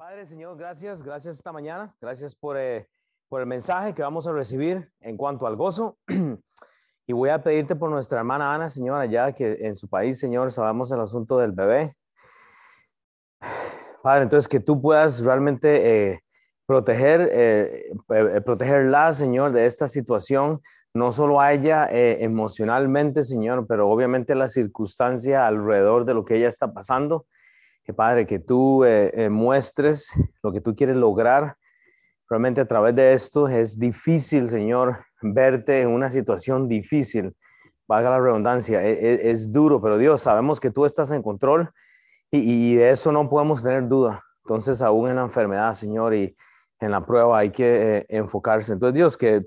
Padre, Señor, gracias, gracias esta mañana, gracias por, eh, por el mensaje que vamos a recibir en cuanto al gozo. y voy a pedirte por nuestra hermana Ana, Señor, allá que en su país, Señor, sabemos el asunto del bebé. Padre, entonces que tú puedas realmente eh, proteger, eh, eh, protegerla, Señor, de esta situación, no solo a ella emocionalmente, Señor, pero obviamente la circunstancia alrededor de lo que ella está pasando. Que Padre, que tú muestres lo que tú quieres lograr. Realmente a través de esto es difícil, Señor, verte en una situación difícil. Valga la redundancia, es, e, es duro, pero Dios, sabemos que tú estás en control y, de eso no podemos tener duda. Entonces, aún en la enfermedad, Señor, y en la prueba hay que eh, enfocarse. Entonces, Dios, que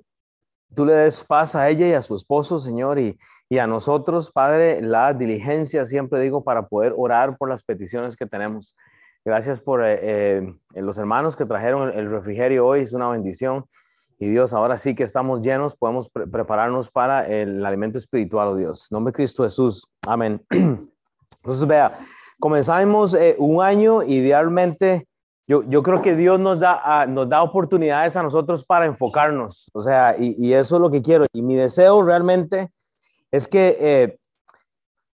tú le des paz a ella y a su esposo, Señor, y, y a nosotros, Padre, la diligencia, siempre digo, para poder orar por las peticiones que tenemos. Gracias por eh, eh, los hermanos que trajeron el refrigerio hoy, es una bendición. Y Dios, ahora sí que estamos llenos, podemos prepararnos para el alimento espiritual, oh Dios. En nombre de Cristo Jesús. Amén. Entonces, vea, comenzamos eh, un año, idealmente, yo, yo creo que Dios nos da, ah, nos da oportunidades a nosotros para enfocarnos, o sea, y, eso es lo que quiero. Y mi deseo realmente es que eh,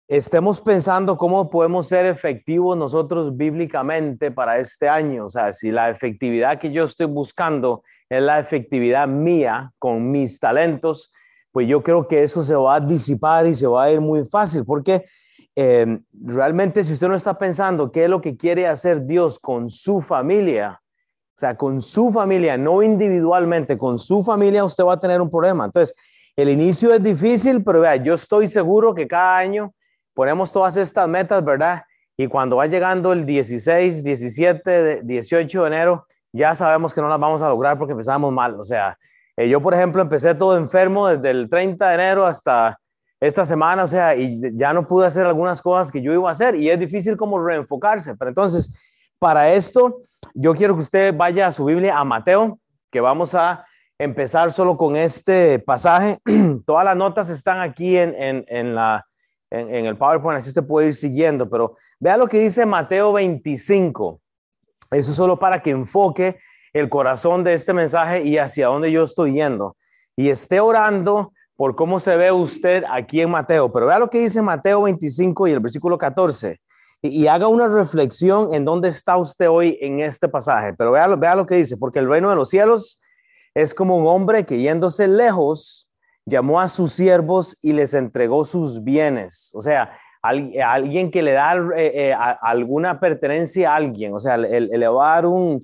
estemos pensando cómo podemos ser efectivos nosotros bíblicamente para este año. O sea, si la efectividad que yo estoy buscando es la efectividad mía con mis talentos, pues yo creo que eso se va a disipar y se va a ir muy fácil, porque Em, realmente si usted no está pensando qué es lo que quiere hacer Dios con su familia, o sea, con su familia, no individualmente, con su familia usted va a tener un problema. Entonces, el inicio es difícil, pero vea, yo estoy seguro que cada año ponemos todas estas metas, ¿verdad? Y cuando va llegando el 16, 17, 18 de enero, ya sabemos que no las vamos a lograr porque empezamos mal. O sea, eh, yo, por ejemplo, empecé todo enfermo desde el 30 de enero hasta esta semana, o sea, y ya no pude hacer algunas cosas que yo iba a hacer y es difícil como reenfocarse. Pero entonces, para esto, yo quiero que usted vaya a su Biblia, a Mateo, que vamos a empezar solo con este pasaje. Todas las notas están aquí en, en, en la, en, el PowerPoint, así usted puede ir siguiendo, pero vea lo que dice Mateo 25. Eso solo para que enfoque el corazón de este mensaje y hacia dónde yo estoy yendo. Y esté orando por cómo se ve usted aquí en Mateo, pero vea lo que dice Mateo 25 y el versículo 14 y, haga una reflexión en dónde está usted hoy en este pasaje. Pero vea, vea lo que dice, porque el reino de los cielos es como un hombre que yéndose lejos llamó a sus siervos y les entregó sus bienes. O sea, alguien que le da eh, eh, alguna pertenencia a alguien, o sea, le, un,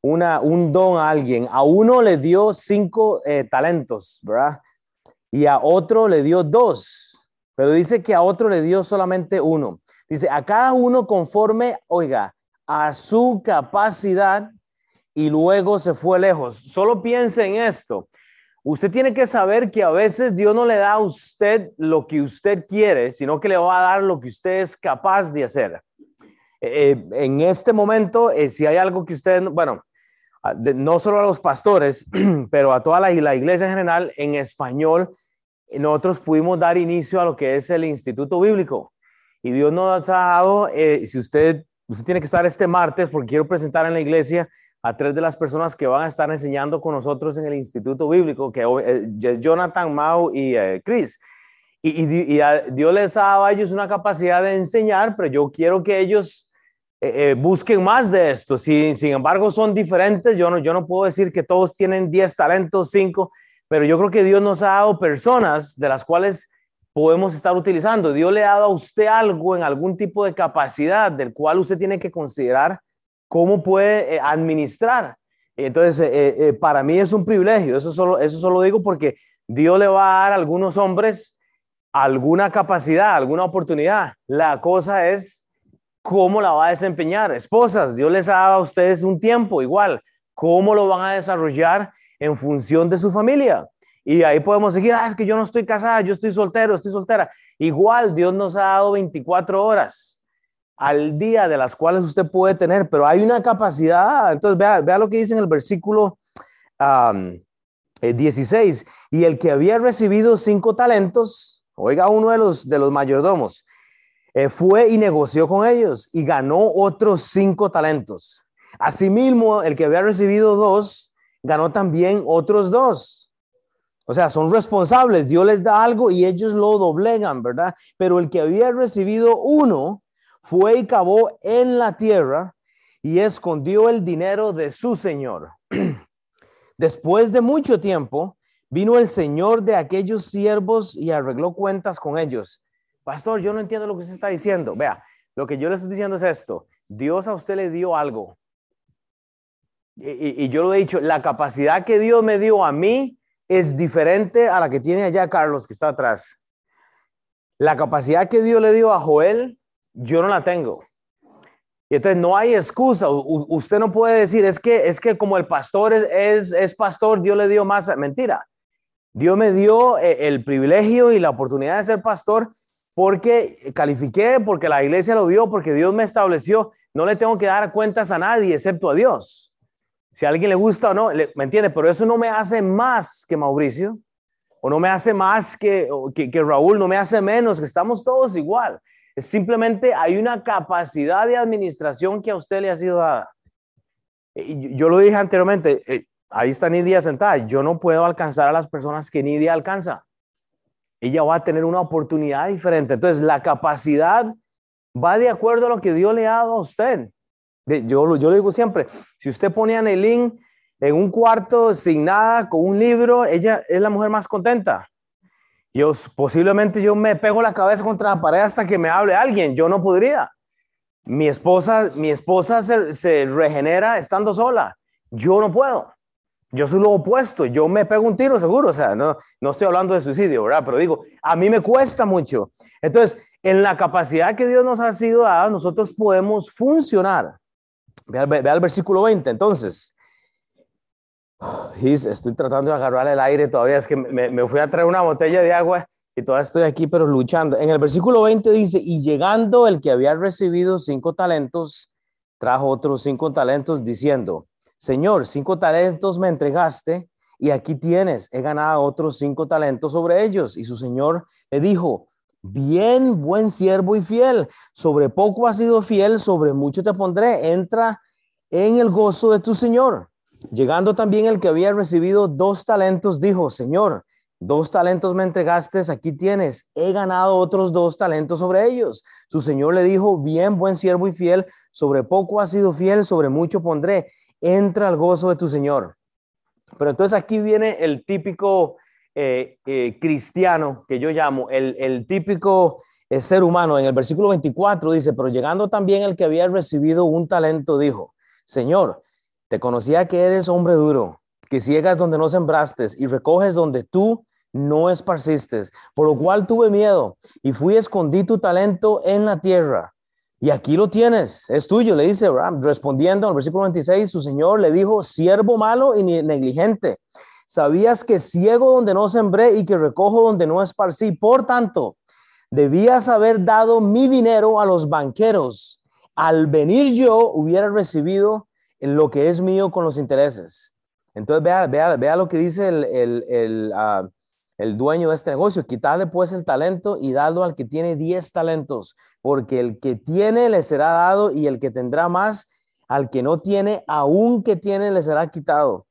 una, un don a alguien. A uno le dio cinco eh, talentos, ¿verdad? Y a otro le dio dos, pero dice que a otro le dio solamente uno. Dice, a cada uno conforme, oiga, a su capacidad y luego se fue lejos. Solo piense en esto. Usted tiene que saber que a veces Dios no le da a usted lo que usted quiere, sino que le va a dar lo que usted es capaz de hacer. Eh, en este momento, eh, si hay algo que usted, bueno, no solo a los pastores, pero a toda la, iglesia en general, en español, nosotros pudimos dar inicio a lo que es el Instituto Bíblico. Y Dios nos ha dado, eh, si usted, usted tiene que estar este martes, porque quiero presentar en la iglesia a tres de las personas que van a estar enseñando con nosotros en el Instituto Bíblico, que eh, es Jonathan, Mau y eh, Chris. Y, Dios les ha dado a ellos una capacidad de enseñar, pero yo quiero que ellos eh, eh, busquen más de esto. Si, sin embargo, son diferentes. Yo no, yo no puedo decir que todos tienen 10 talentos, 5, pero yo creo que Dios nos ha dado personas de las cuales podemos estar utilizando. Dios le ha dado a usted algo en algún tipo de capacidad del cual usted tiene que considerar cómo puede eh, administrar. Entonces, para mí es un privilegio. Eso solo, eso solo digo porque Dios le va a dar a algunos hombres alguna capacidad, alguna oportunidad. La cosa es ¿cómo la va a desempeñar? Esposas, Dios les ha dado a ustedes un tiempo igual. ¿Cómo lo van a desarrollar en función de su familia? Y ahí podemos seguir, ah, es que yo no estoy casada, yo estoy soltero, estoy soltera. Igual Dios nos ha dado 24 horas al día de las cuales usted puede tener, pero hay una capacidad. Entonces, vea, vea lo que dice en el versículo 16. Eh, y el que había recibido cinco talentos, oiga uno de los, de los mayordomos, eh, fue y negoció con ellos y ganó otros cinco talentos. Asimismo, el que había recibido dos, ganó también otros dos. O sea, son responsables, Dios les da algo y ellos lo doblegan, ¿verdad? Pero el que había recibido uno fue y cavó en la tierra y escondió el dinero de su señor. Después de mucho tiempo, vino el señor de aquellos siervos y arregló cuentas con ellos. Pastor, yo no entiendo lo que se está diciendo. Vea, lo que yo le estoy diciendo es esto. Dios a usted le dio algo. Y, yo lo he dicho, la capacidad que Dios me dio a mí es diferente a la que tiene allá Carlos, que está atrás. La capacidad que Dios le dio a Joel, yo no la tengo. Y entonces no hay excusa. usted no puede decir, es que, es que como el pastor es, es, pastor, Dios le dio más. Mentira. Dios me dio eh, el privilegio y la oportunidad de ser pastor porque califiqué, porque la iglesia lo vio, porque Dios me estableció. No le tengo que dar cuentas a nadie excepto a Dios. Si a alguien le gusta o no, ¿me entiende? Pero eso no me hace más que Mauricio, o no me hace más que, que, que Raúl, no me hace menos, que estamos todos igual. Simplemente hay una capacidad de administración que a usted le ha sido dada. Yo lo dije anteriormente, eh, ahí está Nidia sentada, yo no puedo alcanzar a las personas que Nidia alcanza. Ella va a tener una oportunidad diferente. Entonces, la capacidad va de acuerdo a lo que Dios le ha dado a usted. Yo, yo lo digo siempre, si usted pone a Nelín en un cuarto sin nada, con un libro, ella es la mujer más contenta. Yo, posiblemente yo me pego la cabeza contra la pared hasta que me hable alguien. Yo no podría. Mi esposa, mi esposa se, regenera estando sola. Yo no puedo. Yo soy lo opuesto. Yo me pego un tiro seguro. O sea, no, no estoy hablando de suicidio, ¿verdad? Pero digo, a mí me cuesta mucho. Entonces, en la capacidad que Dios nos ha sido dada, nosotros podemos funcionar. Ve ve al versículo 20. Entonces, estoy tratando de agarrar el aire todavía, es que me, fui a traer una botella de agua y todavía estoy aquí, pero luchando. En el versículo 20 dice, y llegando el que había recibido cinco talentos, trajo otros cinco talentos diciendo, Señor, cinco talentos me entregaste y aquí tienes, he ganado otros cinco talentos sobre ellos. Y su Señor le dijo, bien, buen siervo y fiel, sobre poco has sido fiel, sobre mucho te pondré, entra en el gozo de tu Señor. Llegando también el que había recibido dos talentos, dijo, Señor, dos talentos me entregaste, aquí tienes, he ganado otros dos talentos sobre ellos. Su Señor le dijo, bien, buen siervo y fiel, sobre poco has sido fiel, sobre mucho pondré, entra al gozo de tu Señor. Pero entonces aquí viene el típico eh, eh, cristiano que yo llamo, el, típico eh, ser humano. En el versículo 24 dice, pero llegando también el que había recibido un talento, dijo, Señor, te conocía que eres hombre duro, que ciegas donde no sembraste y recoges donde tú no esparciste, por lo cual tuve miedo y fui escondí tu talento en la tierra. Y aquí lo tienes, es tuyo, le dice Abraham, respondiendo al versículo 26, su señor le dijo, siervo malo y negligente, sabías que ciego donde no sembré y que recojo donde no esparcí, por tanto, debías haber dado mi dinero a los banqueros. Al venir yo hubiera recibido lo que es mío con los intereses. Entonces, vea, vea, vea lo que dice el, el, el, ah, el dueño de este negocio. Quitadle pues el talento y dado al que tiene 10 talentos, porque el que tiene le será dado y el que tendrá más, al que no tiene, aún que tiene, le será quitado.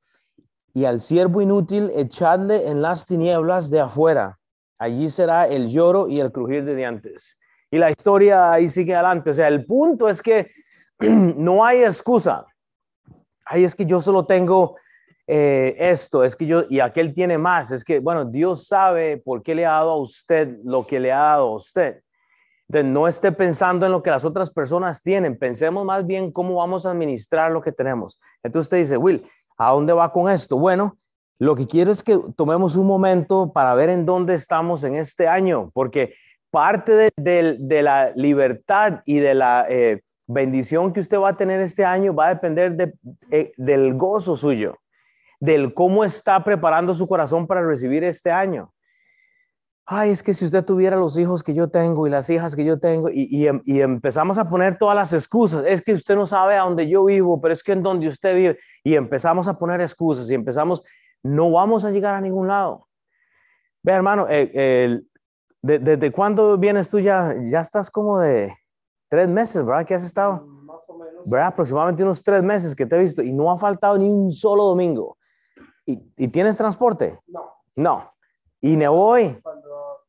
Y al siervo inútil echadle en las tinieblas de afuera. Allí será el lloro y el crujir de dientes. Y la historia ahí sigue adelante. O sea, el punto es que no hay excusa ay, es que yo solo tengo eh, esto, es que yo, y aquel tiene más, es que, bueno, Dios sabe por qué le ha dado a usted lo que le ha dado a usted. Entonces, no esté pensando en lo que las otras personas tienen, pensemos más bien cómo vamos a administrar lo que tenemos. Entonces usted dice, Will, ¿a dónde va con esto? Bueno, lo que quiero es que tomemos un momento para ver en dónde estamos en este año, porque parte de, la libertad y de la eh, bendición que usted va a tener este año va a depender de, eh, del gozo suyo, del cómo está preparando su corazón para recibir este año. Ay, es que si usted tuviera los hijos que yo tengo y las hijas que yo tengo y, em, y, empezamos a poner todas las excusas, es que usted no sabe a dónde yo vivo, pero es que en donde usted vive y empezamos a poner excusas y empezamos, no vamos a llegar a ningún lado. Ve, hermano, eh, ¿desde cuándo vienes tú ya? Ya estás como de, Tres meses, ¿verdad? ¿Qué has estado? Más o menos. ¿verdad? Aproximadamente unos tres meses que te he visto y no ha faltado ni un solo domingo. ¿Y, y tienes transporte? No, No. ¿Y nevó hoy? cuando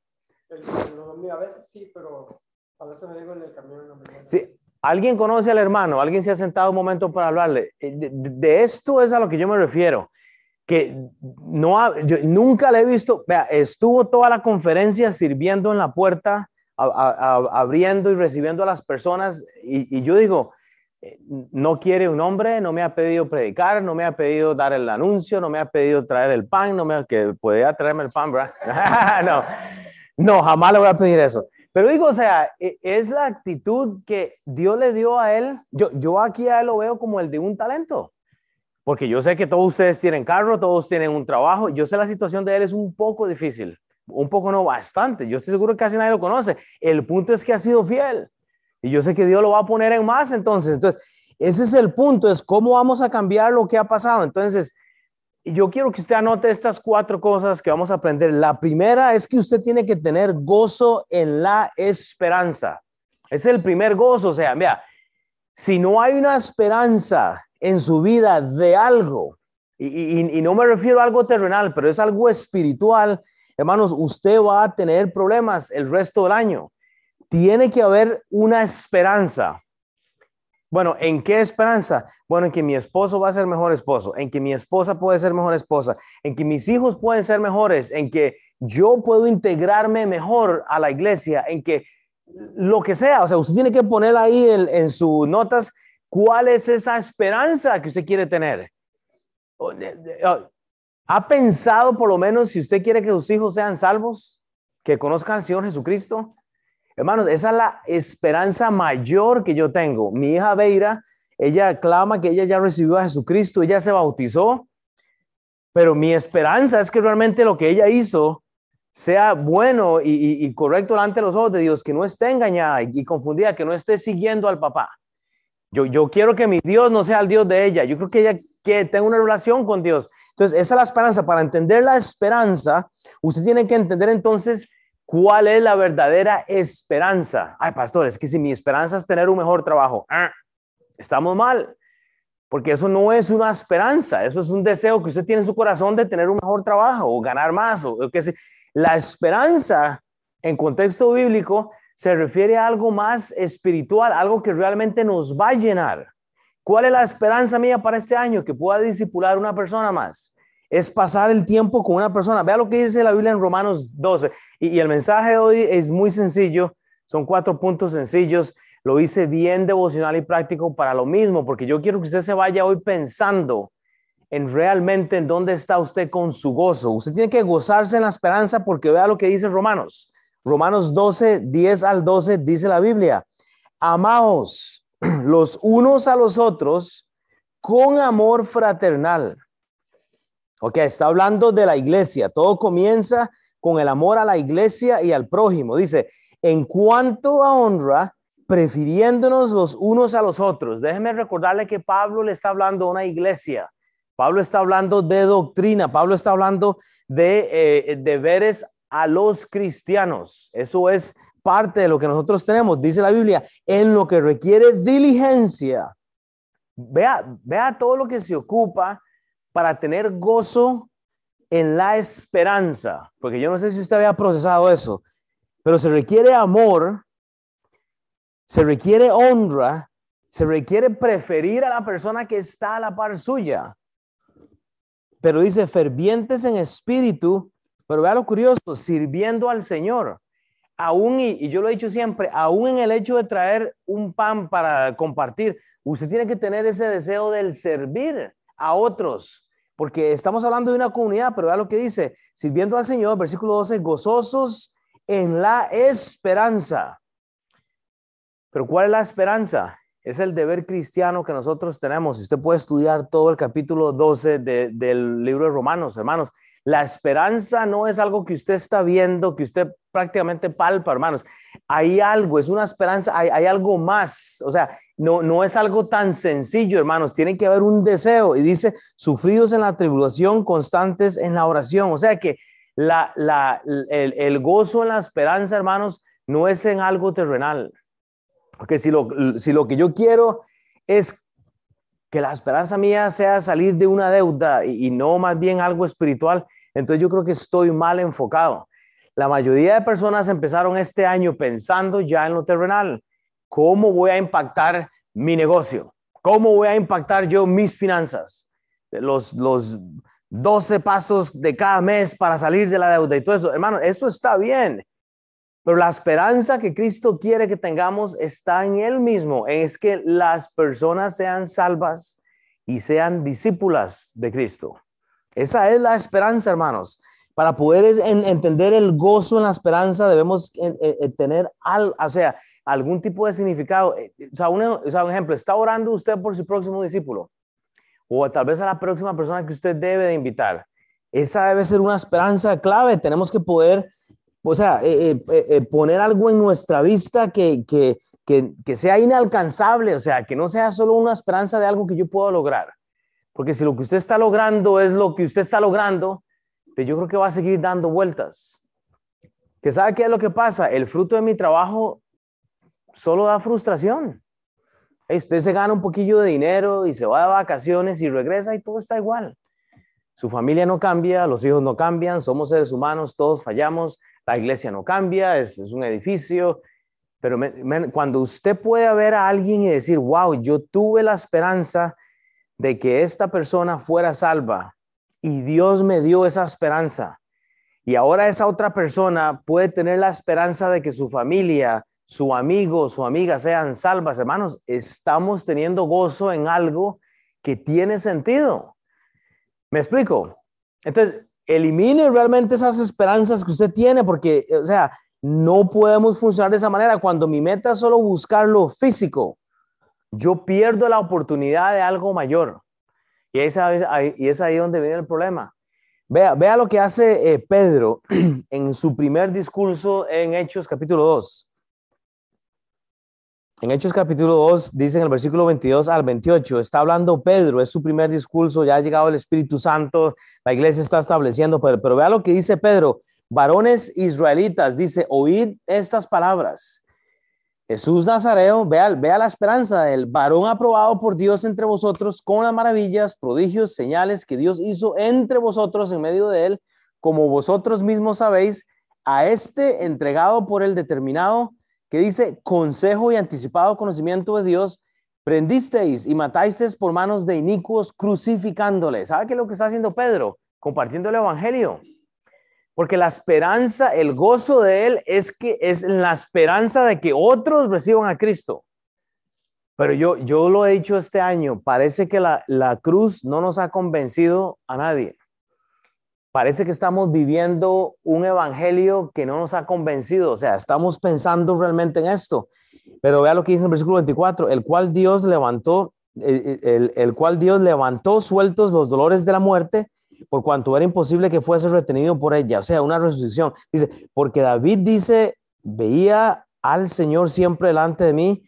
el, a veces sí, pero a veces me digo en el camión. Sí. ¿Alguien conoce al hermano? ¿Alguien se ha sentado un momento para hablarle? Eh, De, esto es a lo que yo me refiero. Que no ha- yo nunca le he visto, vea, estuvo toda la conferencia sirviendo en la puerta, a- a- a- abriendo y recibiendo a las personas. Y, y yo digo, no quiere un hombre, no me ha pedido predicar, no me ha pedido dar el anuncio, no me ha pedido traer el pan, no me ha, que podía traerme el pan, ¿verdad? no, no, jamás le voy a pedir eso. Pero digo, o sea, e- es la actitud que Dios le dio a él. Yo, yo aquí a él lo veo como el de un talento. Porque yo sé que todos ustedes tienen carro, todos tienen un trabajo. Yo sé la situación de él es un poco difícil. Un poco no, bastante. Yo estoy seguro que casi nadie lo conoce. El punto es que ha sido fiel. Y yo sé que Dios lo va a poner en más entonces. Entonces, ese es el punto, es cómo vamos a cambiar lo que ha pasado. Entonces, yo quiero que usted anote estas cuatro cosas que vamos a aprender. La primera es que usted tiene que tener gozo en la esperanza. Es el primer gozo. O sea, mira, si no hay una esperanza en su vida de algo, y, y- y no me refiero a algo terrenal, pero es algo espiritual, hermanos, usted va a tener problemas el resto del año. Tiene que haber una esperanza. Bueno, ¿en qué esperanza? Bueno, en que mi esposo va a ser mejor esposo, en que mi esposa puede ser mejor esposa, en que mis hijos pueden ser mejores, en que yo puedo integrarme mejor a la iglesia, en que lo que sea, o sea, usted tiene que poner ahí el- en sus notas cuál es esa esperanza que usted quiere tener. ¿Ha pensado por lo menos si usted quiere que sus hijos sean salvos, que conozcan al Señor Jesucristo? Hermanos, esa es la esperanza mayor que yo tengo. Mi hija Beira, ella clama que ella ya recibió a Jesucristo, ella se bautizó, pero mi esperanza es que realmente lo que ella hizo sea bueno y, correcto delante de los ojos de Dios, que no esté engañada y, y confundida, que no esté siguiendo al papá. Yo, yo quiero que mi Dios no sea el Dios de ella. Yo creo que ella que tenga una relación con Dios. Entonces, esa es la esperanza. Para entender la esperanza, usted tiene que entender entonces cuál es la verdadera esperanza. Ay, pastor, es que si mi esperanza es tener un mejor trabajo, ah, estamos mal. Porque eso no es una esperanza, eso es un deseo que usted tiene en su corazón de tener un mejor trabajo o ganar más o o qué sé. La esperanza en contexto bíblico se refiere a algo más espiritual, algo que realmente nos va a llenar. ¿Cuál es la esperanza mía para este año? Que pueda discipular una persona más. Es pasar el tiempo con una persona. Vea lo que dice la Biblia en Romanos 12. Y, el mensaje de hoy es muy sencillo. Son cuatro puntos sencillos. Lo hice bien devocional y práctico para lo mismo, porque yo quiero que usted se vaya hoy pensando en realmente en dónde está usted con su gozo. Usted tiene que gozarse en la esperanza porque vea lo que dice Romanos. Romanos 12, 10 al 12 dice la Biblia, amaos los unos a los otros con amor fraternal. Ok, está hablando de la iglesia. Todo comienza con el amor a la iglesia y al prójimo. Dice, en cuanto a honra, prefiriéndonos los unos a los otros. Déjeme recordarle que Pablo le está hablando a una iglesia. Pablo está hablando de doctrina. Pablo está hablando de eh, deberes a los cristianos. Eso es parte de lo que nosotros tenemos, dice la Biblia, en lo que requiere diligencia. Vea, vea todo lo que se ocupa para tener gozo en la esperanza, porque yo no sé si usted había procesado eso, pero se requiere amor, se requiere honra, se requiere preferir a la persona que está a la par suya. Pero dice fervientes en espíritu, pero vea lo curioso, sirviendo al Señor. Aún, y, yo lo he dicho siempre, aún en el hecho de traer un pan para compartir, usted tiene que tener ese deseo del servir a otros, porque estamos hablando de una comunidad, pero vea lo que dice, sirviendo al Señor, versículo 12, gozosos en la esperanza. Pero ¿cuál es la esperanza? Es el deber cristiano que nosotros tenemos. Usted puede estudiar todo el capítulo 12 de, del libro de Romanos, hermanos. La esperanza no es algo que usted está viendo, que usted prácticamente palpa, hermanos. Hay algo, es una esperanza, hay, algo más. O sea, no, no es algo tan sencillo, hermanos. Tiene que haber un deseo. Y dice, sufridos en la tribulación, constantes en la oración. O sea que la, la, el, el gozo en la esperanza, hermanos, no es en algo terrenal. Porque si lo, si lo que yo quiero es que la esperanza mía sea salir de una deuda y, no más bien algo espiritual, entonces yo creo que estoy mal enfocado. La mayoría de personas empezaron este año pensando ya en lo terrenal. ¿Cómo voy a impactar mi negocio? ¿Cómo voy a impactar yo mis finanzas? Los, los 12 pasos de cada mes para salir de la deuda y todo eso. Hermano, eso está bien. Pero la esperanza que Cristo quiere que tengamos está en Él mismo, es que las personas sean salvas y sean discípulas de Cristo. Esa es la esperanza, hermanos. Para poder entender el gozo en la esperanza debemos tener al, o sea, algún tipo de significado. Eh, o sea, un, un ejemplo, está orando usted por su próximo discípulo o tal vez a la próxima persona que usted debe de invitar. Esa debe ser una esperanza clave. Tenemos que poder o sea, eh, eh, eh, poner algo en nuestra vista que, que, que, sea inalcanzable, o sea, que no sea solo una esperanza de algo que yo puedo lograr. Porque si lo que usted está logrando es lo que usted está logrando, pues yo creo que va a seguir dando vueltas. ¿Que sabe qué es lo que pasa? El fruto de mi trabajo solo da frustración. usted se gana un poquillo de dinero y se va de vacaciones y regresa y todo está igual. Su familia no cambia, los hijos no cambian, somos seres humanos, todos fallamos, la iglesia no cambia, es, un edificio, pero cuando usted puede ver a alguien y decir, wow, yo tuve la esperanza de que esta persona fuera salva y Dios me dio esa esperanza. Y ahora esa otra persona puede tener la esperanza de que su familia, su amigo, su amiga sean salvas. Hermanos, estamos teniendo gozo en algo que tiene sentido. ¿Me explico? Entonces, elimine realmente esas esperanzas que usted tiene, porque, o sea, no podemos funcionar de esa manera. Cuando mi meta es solo buscar lo físico, yo pierdo la oportunidad de algo mayor. Y es ahí, donde viene el problema. Vea, vea lo que hace eh, Pedro en su primer discurso en Hechos capítulo 2. En Hechos capítulo 2, dice en el versículo 22 al 28, está hablando Pedro, es su primer discurso, ya ha llegado el Espíritu Santo, la iglesia está estableciendo, pero, pero vea lo que dice Pedro, varones israelitas, dice, oíd estas palabras. Jesús Nazareo, vea, vea la esperanza del varón aprobado por Dios entre vosotros con las maravillas, prodigios, señales que Dios hizo entre vosotros en medio de él, como vosotros mismos sabéis, a este entregado por el determinado que dice, consejo y anticipado conocimiento de Dios, prendisteis y matasteis por manos de inicuos crucificándole. ¿Sabe qué es lo que está haciendo Pedro? Compartiendo el Evangelio. Porque la esperanza, el gozo de él es que es la esperanza de que otros reciban a Cristo. Pero yo, yo lo he dicho este año, parece que la, la cruz no nos ha convencido a nadie parece que estamos viviendo un evangelio que no nos ha convencido, o sea, estamos pensando realmente en esto. Pero vea lo que dice el versículo 24, el cual Dios levantó, el, el, cual Dios levantó sueltos los dolores de la muerte, por cuanto era imposible que fuese retenido por ella, o sea, una resurrección. Dice, porque David dice, veía al Señor siempre delante de mí,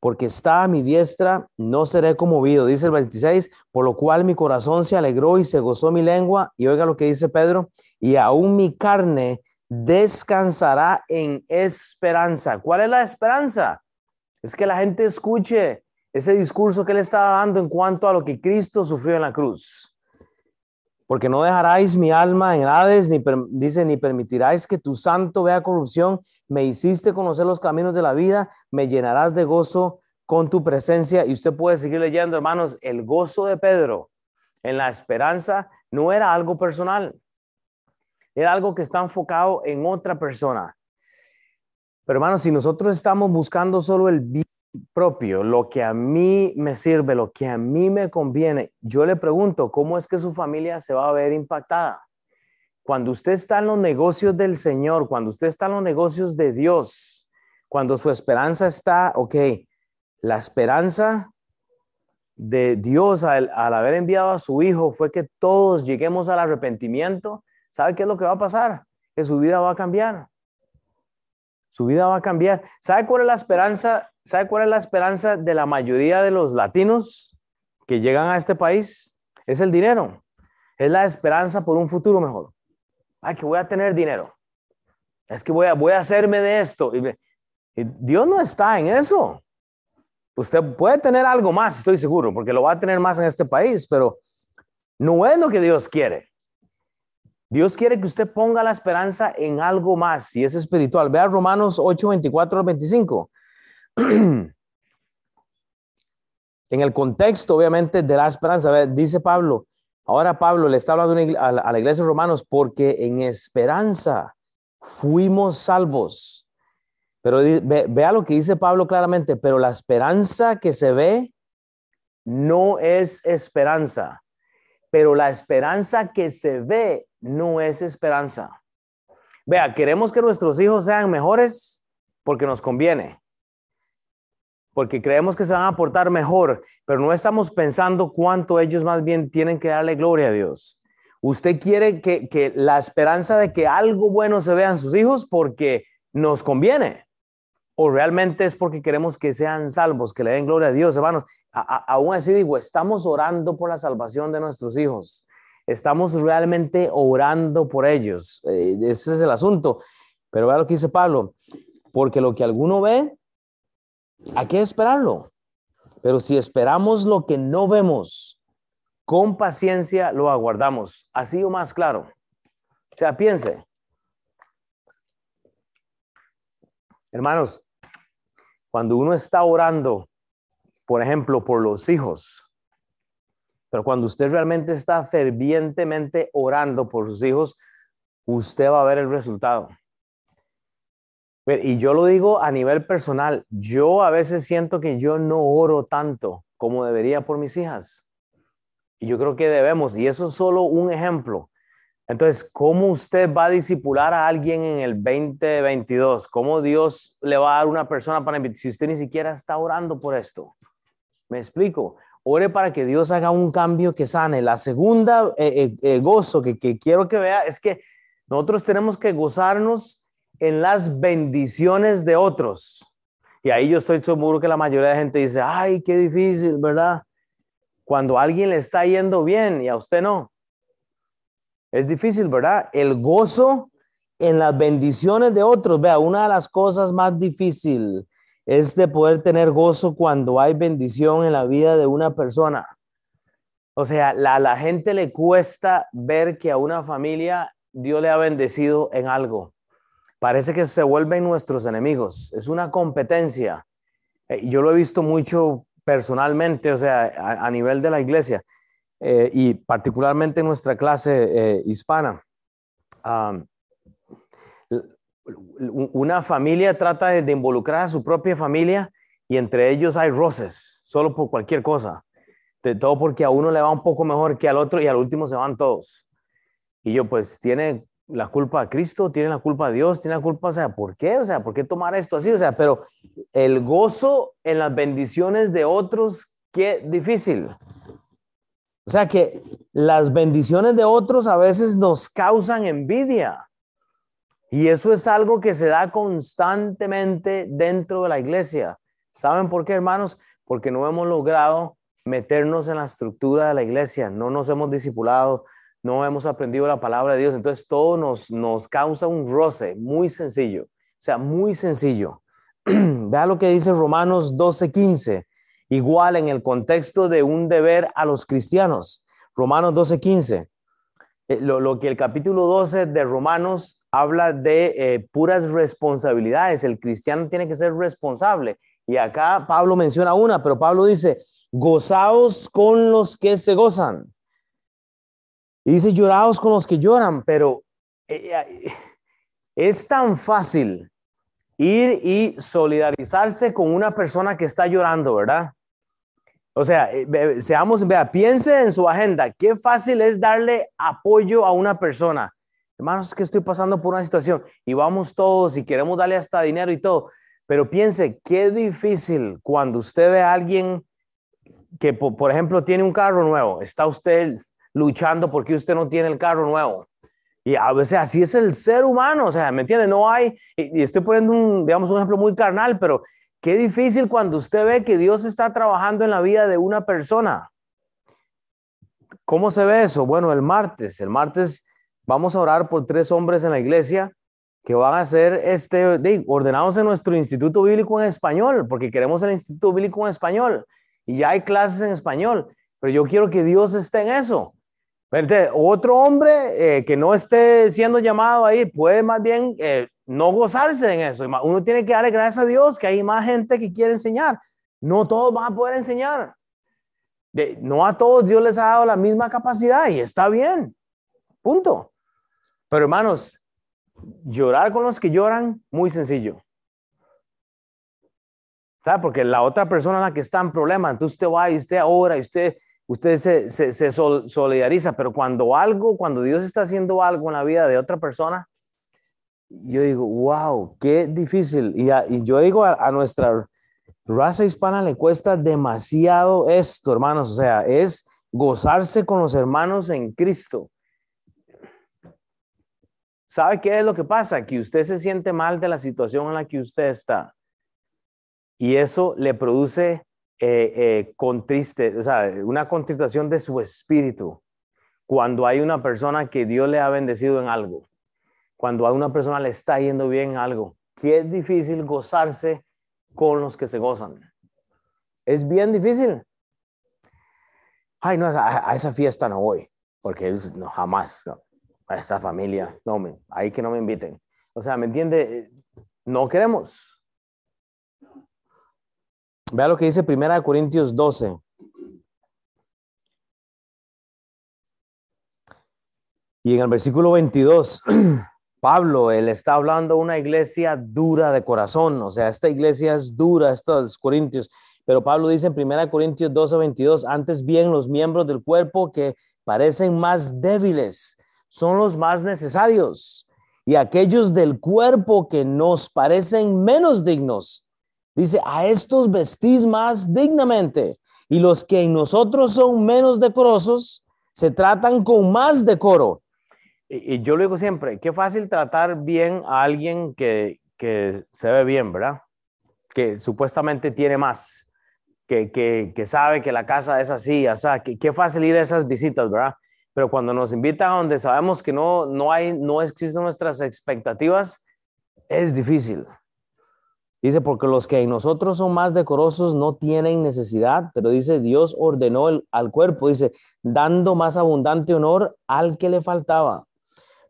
porque está a mi diestra, no seré conmovido. Dice el 26, por lo cual mi corazón se alegró y se gozó mi lengua. Y oiga lo que dice Pedro, y aún mi carne descansará en esperanza. ¿Cuál es la esperanza? Es que la gente escuche ese discurso que él estaba dando en cuanto a lo que Cristo sufrió en la cruz porque no dejaráis mi alma en Hades, ni dice, ni permitiráis que tu santo vea corrupción. Me hiciste conocer los caminos de la vida, me llenarás de gozo con tu presencia. Y usted puede seguir leyendo, hermanos, el gozo de Pedro en la esperanza no era algo personal, era algo que está enfocado en otra persona. Pero hermanos, si nosotros estamos buscando solo el bien propio, lo que a mí me sirve, lo que a mí me conviene, yo le pregunto, ¿cómo es que su familia se va a ver impactada? Cuando usted está en los negocios del Señor, cuando usted está en los negocios de Dios, cuando su esperanza está, ok, la esperanza de Dios al, haber enviado a su Hijo fue que todos lleguemos al arrepentimiento, ¿sabe qué es lo que va a pasar? Que su vida va a cambiar. Su vida va a cambiar. ¿Sabe cuál es la esperanza ¿Sabe cuál es la esperanza de la mayoría de los latinos que llegan a este país? Es el dinero. Es la esperanza por un futuro mejor. Ay, que voy a tener dinero. Es que voy a, voy a hacerme de esto. Y Dios no está en eso. Usted puede tener algo más, estoy seguro, porque lo va a tener más en este país, pero no es lo que Dios quiere. Dios quiere que usted ponga la esperanza en algo más y es espiritual. Vea Romanos 8, 24 al 25. en el contexto, obviamente, de la esperanza, dice Pablo, ahora Pablo le está hablando a la iglesia de Romanos porque en esperanza fuimos salvos. Pero vea lo que dice Pablo claramente, pero la esperanza que se ve no es esperanza, pero la esperanza que se ve no es esperanza. Vea, queremos que nuestros hijos sean mejores porque nos conviene, porque creemos que se van a portar mejor, pero no estamos pensando cuánto ellos más bien tienen que darle gloria a Dios. Usted quiere que, la esperanza de que algo bueno se vea en sus hijos porque nos conviene o realmente es porque queremos que sean salvos, que le den gloria a Dios, hermanos. aún así digo, estamos orando por la salvación de nuestros hijos. Estamos realmente orando por ellos. Eh, ese es el asunto. Pero vea lo que dice Pablo, porque lo que alguno ve, hay que esperarlo. Pero si esperamos lo que no vemos, con paciencia lo aguardamos. Así o más claro. O sea, piense. Hermanos, cuando uno está orando, por ejemplo, por los hijos, pero cuando usted realmente está fervientemente orando por sus hijos, usted va a ver el resultado. Y yo lo digo a nivel personal, yo a veces siento que yo no oro tanto como debería por mis hijas. Y yo creo que debemos, y eso es solo un ejemplo. Entonces, ¿cómo usted va a disipular a alguien en el 2022? ¿Cómo Dios le va a dar una persona para si usted ni siquiera está orando por esto? ¿Me explico? Ore para que Dios haga un cambio que sane. La segunda eh, eh, eh, gozo que quiero que vea es que nosotros tenemos que gozarnos en las bendiciones de otros. Y ahí yo estoy seguro que la mayoría de gente dice, ay, qué difícil, ¿verdad? Cuando a alguien le está yendo bien y a usted no. Es difícil, ¿verdad? El gozo en las bendiciones de otros. Vea, una de las cosas más difíciles es de poder tener gozo cuando hay bendición en la vida de una persona. O sea, a la gente le cuesta ver que a una familia Dios le ha bendecido en algo. Parece que se vuelven nuestros enemigos. Es una competencia. Eh, yo lo he visto mucho personalmente, o sea, a nivel de la iglesia. Eh, y particularmente en nuestra clase eh, hispana. una familia trata de, involucrar a su propia familia y entre ellos hay roces, solo por cualquier cosa. De todo porque a uno le va un poco mejor que al otro y al último se van todos. Y yo pues tiene la culpa a Cristo, tiene la culpa a Dios, tiene la culpa, o sea, ¿por qué? O sea, ¿por qué tomar esto así? O sea, pero el gozo en las bendiciones de otros, qué difícil. O sea que las bendiciones de otros a veces nos causan envidia. Y eso es algo que se da constantemente dentro de la iglesia. ¿Saben por qué, hermanos? Porque no hemos logrado meternos en la estructura de la iglesia, no nos hemos discipulado, no hemos aprendido la palabra de Dios. Entonces todo nos, nos causa un roce muy sencillo. O sea, muy sencillo. Vea lo que dice Romanos 12:15 igual en el contexto de un deber a los cristianos. Romanos 12:15. Eh, lo, que el capítulo 12 de Romanos habla de eh, puras responsabilidades. El cristiano tiene que ser responsable. Y acá Pablo menciona una, pero Pablo dice, gozaos con los que se gozan. Y dice, lloraos con los que lloran, pero eh, es tan fácil ir y solidarizarse con una persona que está llorando, ¿verdad? O sea, eh, seamos, vea, piense en su agenda. Qué fácil es darle apoyo a una persona. Hermanos, que estoy pasando por una situación y vamos todos y queremos darle hasta dinero y todo. Pero piense, qué difícil cuando usted ve a alguien que, por, ejemplo, tiene un carro nuevo. Está usted luchando porque usted no tiene el carro nuevo. Y a veces así es el ser humano, o sea, ¿me entiende? No hay, y, estoy poniendo un, digamos, un ejemplo muy carnal, pero Qué difícil cuando usted ve que Dios está trabajando en la vida de una persona. ¿Cómo se ve eso? Bueno, el martes, el martes vamos a orar por tres hombres en la iglesia que van a ser este, de, ordenados en nuestro instituto bíblico en español, porque queremos el instituto bíblico en español y ya hay clases en español, pero yo quiero que Dios esté en eso. Otro hombre eh, que no esté siendo llamado ahí puede más bien eh, no gozarse en eso. Uno tiene que darle gracias a Dios que hay más gente que quiere enseñar. No todos van a poder enseñar. no a todos Dios les ha dado la misma capacidad y está bien. Punto. Pero hermanos, llorar con los que lloran, muy sencillo. ¿Sabe? Porque la otra persona la que está en problema, entonces usted va y usted ora y usted, usted se, se, solidariza, pero cuando algo, cuando Dios está haciendo algo en la vida de otra persona, yo digo, wow, qué difícil. Y, yo digo a, nuestra raza hispana le cuesta demasiado esto, hermanos. O sea, es gozarse con los hermanos en Cristo. ¿Sabe qué es lo que pasa? Que usted se siente mal de la situación en la que usted está. Y eso le produce eh, eh, con triste, o sea, una contristación de su espíritu cuando hay una persona que Dios le ha bendecido en algo cuando a una persona le está yendo bien algo, que es difícil gozarse con los que se gozan. Es bien difícil. Ay, no, a, esa fiesta no voy, porque no, jamás, a esa familia, no, me, ahí que no me inviten. O sea, ¿me entiende? No queremos. Vea lo que dice Primera Corintios 12. Y en el versículo 22 Pablo, él está hablando una iglesia dura de corazón, o sea, esta iglesia es dura, estos corintios, pero Pablo dice en 1 Corintios 12, 22, antes bien los miembros del cuerpo que parecen más débiles son los más necesarios y aquellos del cuerpo que nos parecen menos dignos. Dice, a estos vestís más dignamente y los que en nosotros son menos decorosos se tratan con más decoro y, yo lo digo siempre, qué fácil tratar bien a alguien que, que se ve bien, ¿verdad? Que supuestamente tiene más, que, que, que sabe que la casa es así, o sea, qué fácil ir a esas visitas, ¿verdad? Pero cuando nos invitan a donde sabemos que no, no, hay, no existen nuestras expectativas, es difícil. Dice, porque los que en nosotros son más decorosos no tienen necesidad, pero dice, Dios ordenó al cuerpo, dice, dando más abundante honor al que le faltaba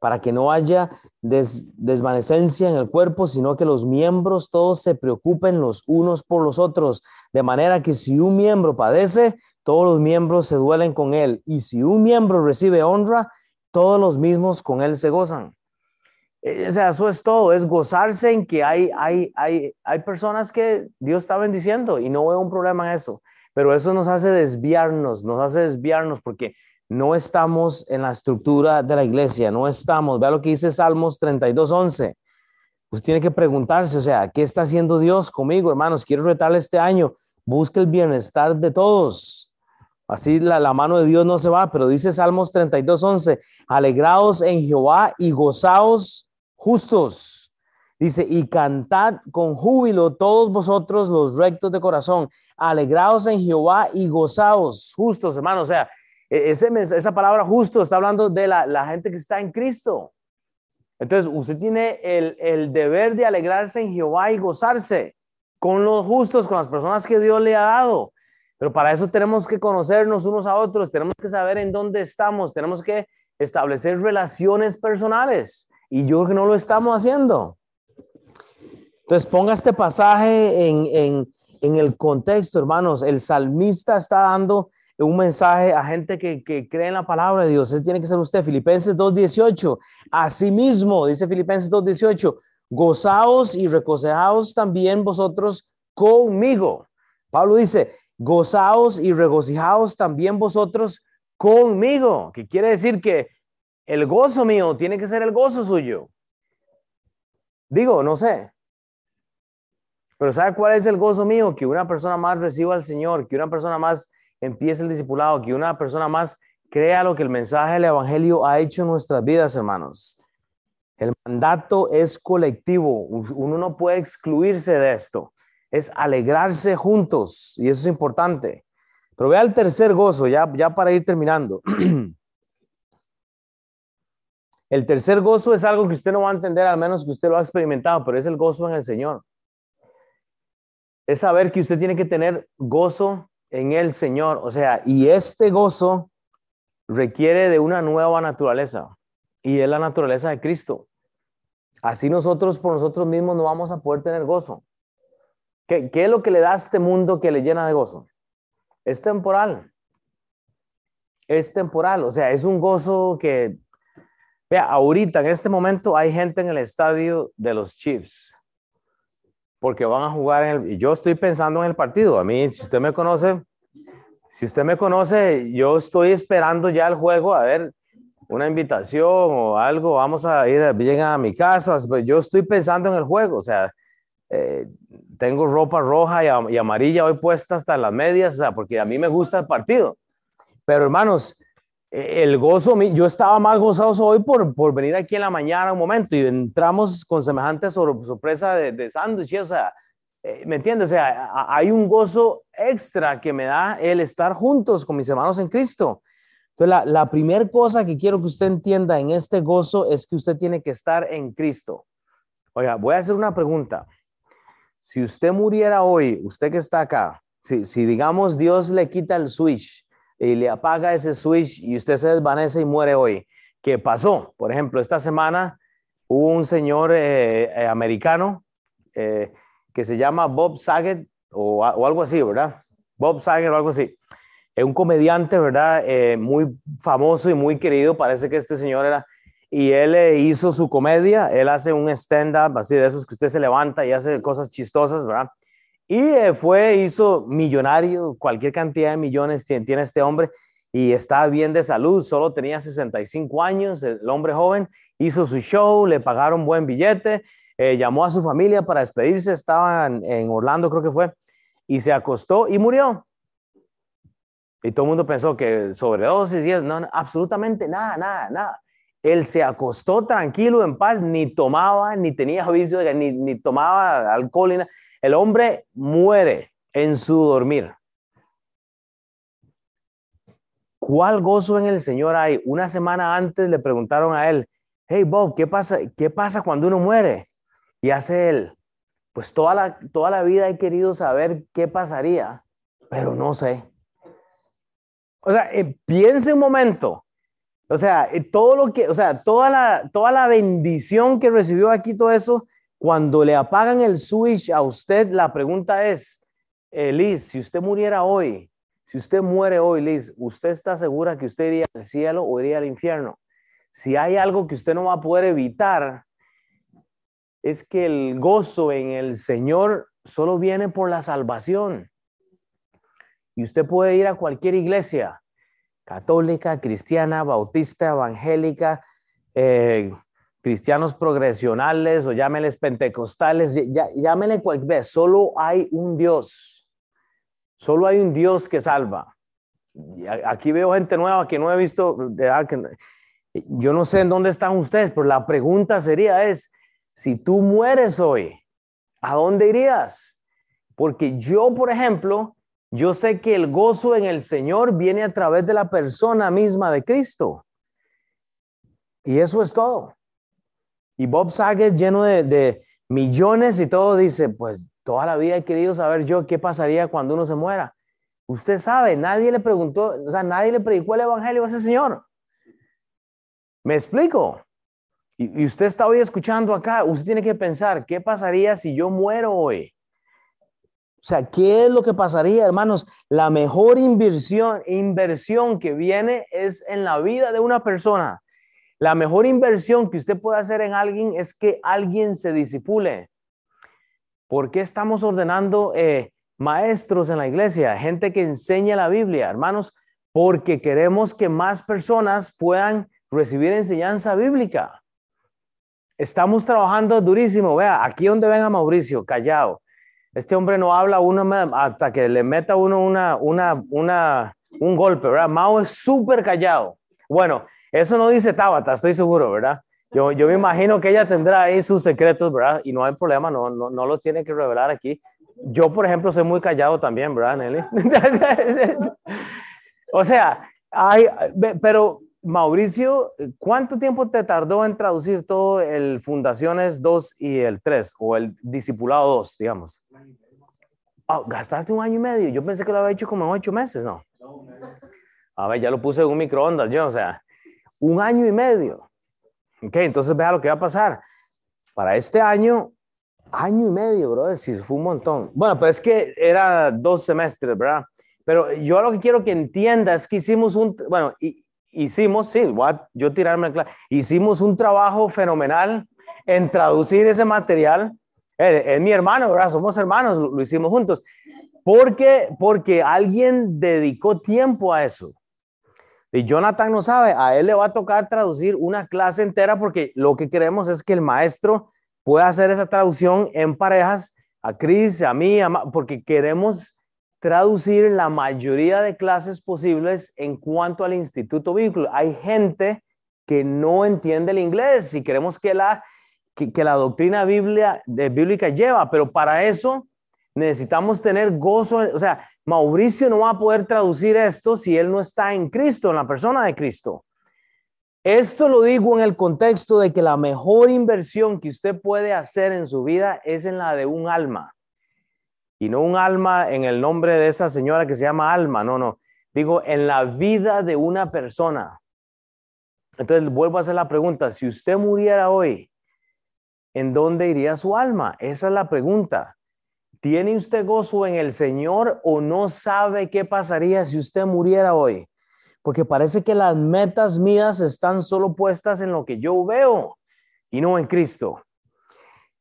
para que no haya desvanecencia en el cuerpo, sino que los miembros todos se preocupen los unos por los otros, de manera que si un miembro padece, todos los miembros se duelen con él, y si un miembro recibe honra, todos los mismos con él se gozan. E, o sea, eso es todo, es gozarse en que hay, hay, hay, hay personas que Dios está bendiciendo y no veo un problema en eso, pero eso nos hace desviarnos, nos hace desviarnos porque no estamos en la estructura de la iglesia, no estamos. Vea lo que dice Salmos 32, 11. Usted tiene que preguntarse, o sea, ¿qué está haciendo Dios conmigo, hermanos? Quiero retarle este año. Busque el bienestar de todos. Así la, la mano de Dios no se va, pero dice Salmos 32, 11, alegraos en Jehová y gozaos justos. Dice, y cantad con júbilo todos vosotros los rectos de corazón. Alegraos en Jehová y gozaos justos, hermanos. O sea, e-, esa palabra justo está hablando de la, gente que está en Cristo. Entonces, usted tiene el, deber de alegrarse en Jehová y gozarse con los justos, con las personas que Dios le ha dado. Pero para eso tenemos que conocernos unos a otros, tenemos que saber en dónde estamos, tenemos que establecer relaciones personales. Y yo creo que no lo estamos haciendo. Entonces, ponga este pasaje en, el contexto, hermanos. El salmista está dando un mensaje a gente que, cree en la palabra de Dios. Ese tiene que ser usted. Filipenses 2.18. Asimismo, dice Filipenses 2.18, gozaos y regocijaos también vosotros conmigo. Pablo dice, gozaos y regocijaos también vosotros conmigo, que quiere decir que el gozo mío tiene que ser el gozo suyo. Digo, no sé. Pero ¿sabe cuál es el gozo mío? Que una persona más reciba al Señor, que una persona más empiece el discipulado, que una persona más crea lo que el mensaje del Evangelio ha hecho en nuestras vidas, hermanos. El mandato es colectivo, uno no puede excluirse de esto, es alegrarse juntos y eso es importante. Pero vea el tercer gozo, ya, ya para ir terminando. El tercer gozo es algo que usted no va a entender, al menos que usted lo ha experimentado, pero es el gozo en el Señor. Es saber que usted tiene que tener gozo en el Señor. O sea, y este gozo requiere de una nueva naturaleza, y es la naturaleza de Cristo. Así nosotros por nosotros mismos no vamos a poder tener gozo. ¿Qué, ¿Qué, es lo que le da a este mundo que le llena de gozo? Es temporal. Es temporal, o sea, es un gozo que, vea, ahorita en este momento hay gente en el estadio de los Chiefs porque van a jugar en el, y yo estoy pensando en el partido. A mí, si usted me conoce, si usted me conoce, yo estoy esperando ya el juego a ver una invitación o algo, vamos a ir, llegan a mi casa, pues yo estoy pensando en el juego, o sea, eh, tengo ropa roja y, amarilla hoy puesta hasta las medias, o sea, porque a mí me gusta el partido. Pero hermanos, el gozo, yo estaba más gozoso hoy por, por venir aquí en la mañana un momento y entramos con semejante sorpresa de, de sándwich, o sea, eh, ¿me entiendes? O sea, hay un gozo extra que me da el estar juntos con mis hermanos en Cristo. Entonces, la, la primera cosa que quiero que usted entienda en este gozo es que usted tiene que estar en Cristo. Oiga, voy a hacer una pregunta. Si usted muriera hoy, usted que está acá, si, si digamos Dios le quita el switch y le apaga ese switch y usted se desvanece y muere hoy, ¿qué pasó? Por ejemplo, esta semana hubo un señor eh, eh, americano que se llama Bob Saget o, o, algo así, ¿verdad? Bob Saget o algo así es un comediante, ¿verdad? Eh, muy famoso y muy querido, parece que este señor era, y él eh, hizo su comedia, él hace un stand-up, así de esos que usted se levanta y hace cosas chistosas, ¿verdad? Y eh, fue, hizo millonario, cualquier cantidad de millones tiene, tiene, este hombre y está bien de salud, solo tenía 65 años, el hombre joven, hizo su show, le pagaron buen billete, llamó a su familia para despedirse, estaban en Orlando creo que fue, y se acostó y murió. Y todo el mundo pensó que sobredosis y no, no, absolutamente nada, nada, nada. Él se acostó tranquilo, en paz, ni tomaba, ni tenía vicio, ni, ni tomaba alcohol. El hombre muere en su dormir. ¿Cuál gozo en el Señor hay? Una semana antes le preguntaron a él, hey Bob, ¿qué pasa, qué pasa cuando uno muere? Y hace él, pues toda la, toda la vida he querido saber qué pasaría, pero no sé. O sea, eh, piense un momento. O sea, eh, todo lo que, o sea, toda la, toda la bendición que recibió aquí, todo eso, cuando le apagan el switch a usted, la pregunta es, eh, Liz, si usted muriera hoy, si usted muere hoy, Liz, ¿usted está segura que usted iría al cielo o iría al infierno? Si hay algo que usted no va a poder evitar, es que el gozo en el Señor solo viene por la salvación. Y usted puede ir a cualquier iglesia, católica, cristiana, bautista, evangélica, eh, cristianos progresionales o llámeles pentecostales, ya, llámenle cualquier solo hay un Dios. Solo hay un Dios que salva. Aquí veo gente nueva que no he visto, yo no sé en dónde están ustedes, pero la pregunta sería es, si tú mueres hoy, ¿a dónde irías? Porque yo, por ejemplo, yo sé que el gozo en el Señor viene a través de la persona misma de Cristo. Y eso es todo. Y Bob Saget, lleno de, millones y todo, dice, pues toda la vida he querido saber yo qué pasaría cuando uno se muera. Usted sabe, nadie le preguntó, o sea, nadie le predicó el Evangelio a ese señor. ¿Me explico? Y, y usted está hoy escuchando acá, usted tiene que pensar, ¿qué pasaría si yo muero hoy? O sea, ¿qué es lo que pasaría, hermanos? La mejor inversión, inversión que viene es en la vida de una persona. La mejor inversión que usted puede hacer en alguien es que alguien se disipule. ¿Por qué estamos ordenando eh, maestros en la iglesia? Gente que enseña la Biblia, hermanos, porque queremos que más personas puedan recibir enseñanza bíblica. Estamos trabajando durísimo. Vea, aquí donde venga Mauricio, callado este hombre no habla uno hasta que le meta uno una, una, una, un golpe, ¿verdad? Mao es súper callado. Bueno, eso no dice Tabata, estoy seguro, ¿verdad? Yo, yo me imagino que ella tendrá ahí sus secretos, ¿verdad? Y no hay problema, no, no, no los tiene que revelar aquí. Yo, por ejemplo, soy muy callado también, ¿verdad, Nelly? o sea, hay, pero Mauricio, ¿cuánto tiempo te tardó en traducir todo el Fundaciones 2 y el 3 o el Discipulado 2, digamos? Oh, gastaste un año y medio. Yo pensé que lo había hecho como en ocho meses, ¿no? A ver, ya lo puse en un microondas yo, o sea, un año y medio. Ok, entonces vea lo que va a pasar. Para este año, año y medio, bro, si fue un montón. Bueno, pues es que era dos semestres, ¿verdad? Pero yo lo que quiero que entiendas es que hicimos un, bueno, hicimos, sí, voy a yo tirarme claro, hicimos un trabajo fenomenal en traducir ese material. Es, mi hermano, ¿verdad? Somos hermanos, lo, hicimos juntos. Porque, porque alguien dedicó tiempo a eso. Y Jonathan no sabe, a él le va a tocar traducir una clase entera porque lo que queremos es que el maestro pueda hacer esa traducción en parejas, a Cris, a mí, porque queremos traducir la mayoría de clases posibles en cuanto al Instituto Bíblico. Hay gente que no entiende el inglés y queremos que la, que, la doctrina biblia, bíblica lleva, pero para eso necesitamos tener gozo. O sea, Mauricio no va a poder traducir esto si él no está en Cristo, en la persona de Cristo. Esto lo digo en el contexto de que la mejor inversión que usted puede hacer en su vida es en la de un alma y no un alma en el nombre de esa señora que se llama alma, no, no. Digo, en la vida de una persona. Entonces, vuelvo a hacer la pregunta, si usted muriera hoy, ¿en dónde iría su alma? Esa es la pregunta. ¿Tiene usted gozo en el Señor o no sabe qué pasaría si usted muriera hoy? Porque parece que las metas mías están solo puestas en lo que yo veo y no en Cristo.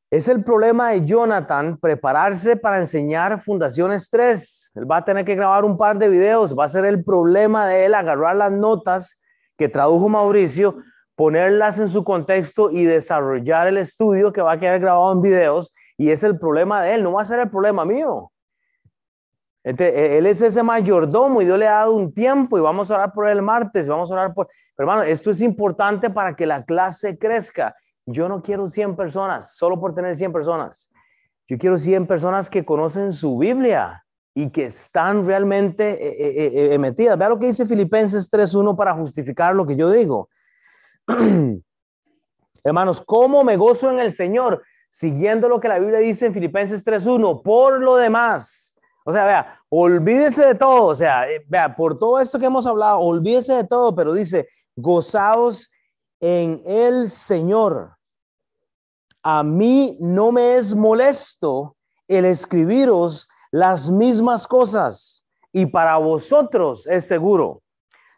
Es el problema de Jonathan prepararse para enseñar Fundaciones 3. Él va a tener que grabar un par de videos. Va a ser el problema de él agarrar las notas que tradujo Mauricio, ponerlas en su contexto y desarrollar el estudio que va a quedar grabado en videos. Y es el problema de él, no va a ser el problema mío. Este, él es ese mayordomo y Dios le ha dado un tiempo y vamos a orar por el martes, vamos a orar por... Pero hermano, esto es importante para que la clase crezca. Yo no quiero 100 personas solo por tener 100 personas. Yo quiero 100 personas que conocen su Biblia y que están realmente eh, eh, metidas. Vea lo que dice Filipenses 3.1 para justificar lo que yo digo. Hermanos, ¿cómo me gozo en el Señor? Siguiendo lo que la Biblia dice en Filipenses 3.1. Por lo demás, o sea, vea, olvídese de todo. O sea, vea, por todo esto que hemos hablado, olvídese de todo, pero dice, gozaos en el Señor a mí no me es molesto el escribiros las mismas cosas y para vosotros es seguro. O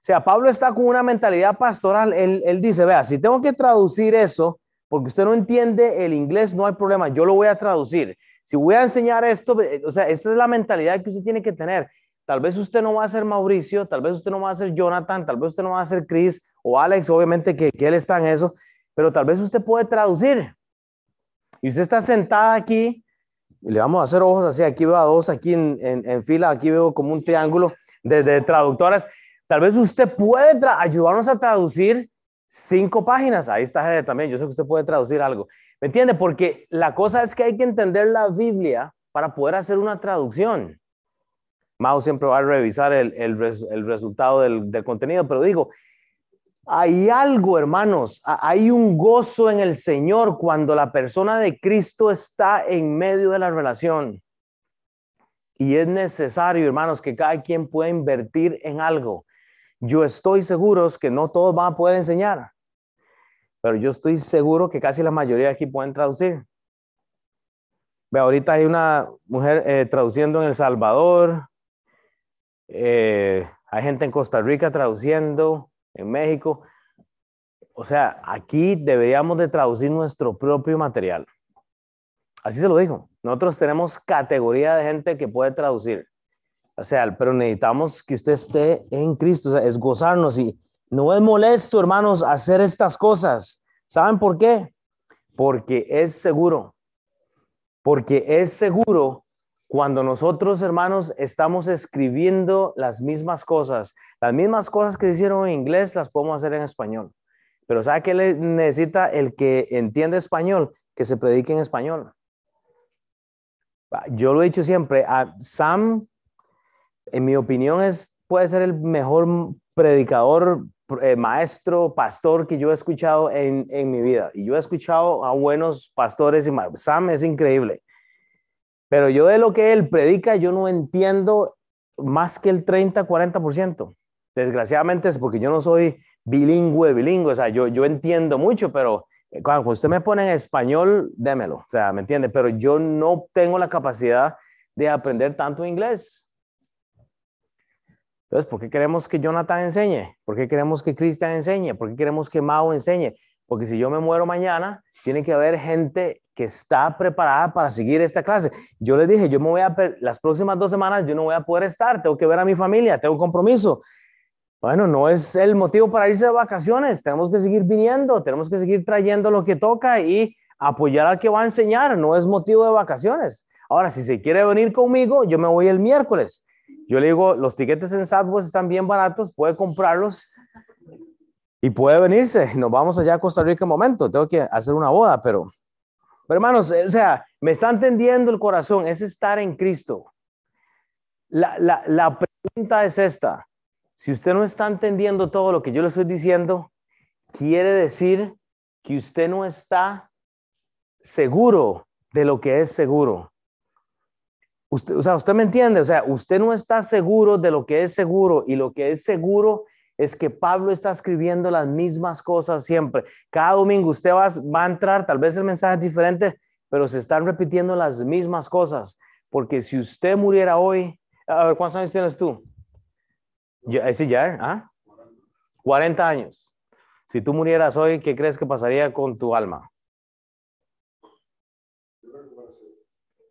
sea, Pablo está con una mentalidad pastoral. Él, dice, vea, si tengo que traducir eso, porque usted no entiende el inglés, no hay problema, yo lo voy a traducir. Si voy a enseñar esto, eh, o sea, esa es la mentalidad que usted tiene que tener. Tal vez usted no va a ser Mauricio, tal vez usted no va a ser Jonathan, tal vez usted no va a ser Chris o Alex, obviamente que, que él está en eso, pero tal vez usted puede traducir y usted está sentada aquí, le vamos a hacer ojos así, aquí veo a dos, aquí en, en, fila, aquí veo como un triángulo de, traductoras. Tal vez usted puede ayudarnos a traducir cinco páginas. Ahí está también, yo sé que usted puede traducir algo. ¿Me entiende? Porque la cosa es que hay que entender la Biblia para poder hacer una traducción. Mao siempre va a revisar el, el, el resultado del, del, contenido, pero digo, hay algo, hermanos, hay un gozo en el Señor cuando la persona de Cristo está en medio de la relación. Y es necesario, hermanos, que cada quien pueda invertir en algo. Yo estoy seguro que no todos van a poder enseñar, pero yo estoy seguro que casi la mayoría aquí pueden traducir. Ve, ahorita hay una mujer eh, traduciendo en El Salvador, eh, hay gente en Costa Rica traduciendo, en México. O sea, aquí deberíamos de traducir nuestro propio material. Así se lo dijo. Nosotros tenemos categoría de gente que puede traducir. O sea, pero necesitamos que usted esté en Cristo, o es gozarnos y no es molesto, hermanos, hacer estas cosas. ¿Saben por qué? Porque es seguro. Porque es seguro cuando nosotros, hermanos, estamos escribiendo las mismas cosas, las mismas cosas que hicieron en inglés, las podemos hacer en español. Pero ¿sabe qué necesita el que entiende español? Que se predique en español. Yo lo he dicho siempre, a Sam, en mi opinión, es, puede ser el mejor predicador eh, maestro, pastor que yo he escuchado en, en, mi vida. Y yo he escuchado a buenos pastores y Sam es increíble. Pero yo de lo que él predica, yo no entiendo más que el 30, 40%. Desgraciadamente es porque yo no soy bilingüe, bilingüe. O sea, yo, yo entiendo mucho, pero eh, cuando usted me pone en español, démelo. O sea, ¿me entiende? Pero yo no tengo la capacidad de aprender tanto inglés. Entonces, ¿por qué queremos que Jonathan enseñe? ¿Por qué queremos que Cristian enseñe? ¿Por qué queremos que Mao enseñe? Porque si yo me muero mañana, tiene que haber gente que está preparada para seguir esta clase. Yo le dije, yo me voy a, las próximas dos semanas yo no voy a poder estar, tengo que ver a mi familia, tengo compromiso. Bueno, no es el motivo para irse de vacaciones, tenemos que seguir viniendo, tenemos que seguir trayendo lo que toca y apoyar al que va a enseñar, no es motivo de vacaciones. Ahora, si se quiere venir conmigo, yo me voy el miércoles. Yo le digo, los tiquetes en Southwest están bien baratos, puede comprarlos y puede venirse. Nos vamos allá a Costa Rica un momento. Tengo que hacer una boda, pero, pero hermanos, o sea, me está entendiendo el corazón, es estar en Cristo. La, la, la pregunta es esta. Si usted no está entendiendo todo lo que yo le estoy diciendo, quiere decir que usted no está seguro de lo que es seguro. Usted, o sea, usted me entiende, o sea, usted no está seguro de lo que es seguro y lo que es seguro es que Pablo está escribiendo las mismas cosas siempre. Cada domingo usted va, a entrar, tal vez el mensaje es diferente, pero se están repitiendo las mismas cosas. Porque si usted muriera hoy, a ver, ¿cuántos años tienes tú? Ya, ¿sí ya? ¿Ah? 40 años. Si tú murieras hoy, ¿qué crees que pasaría con tu alma?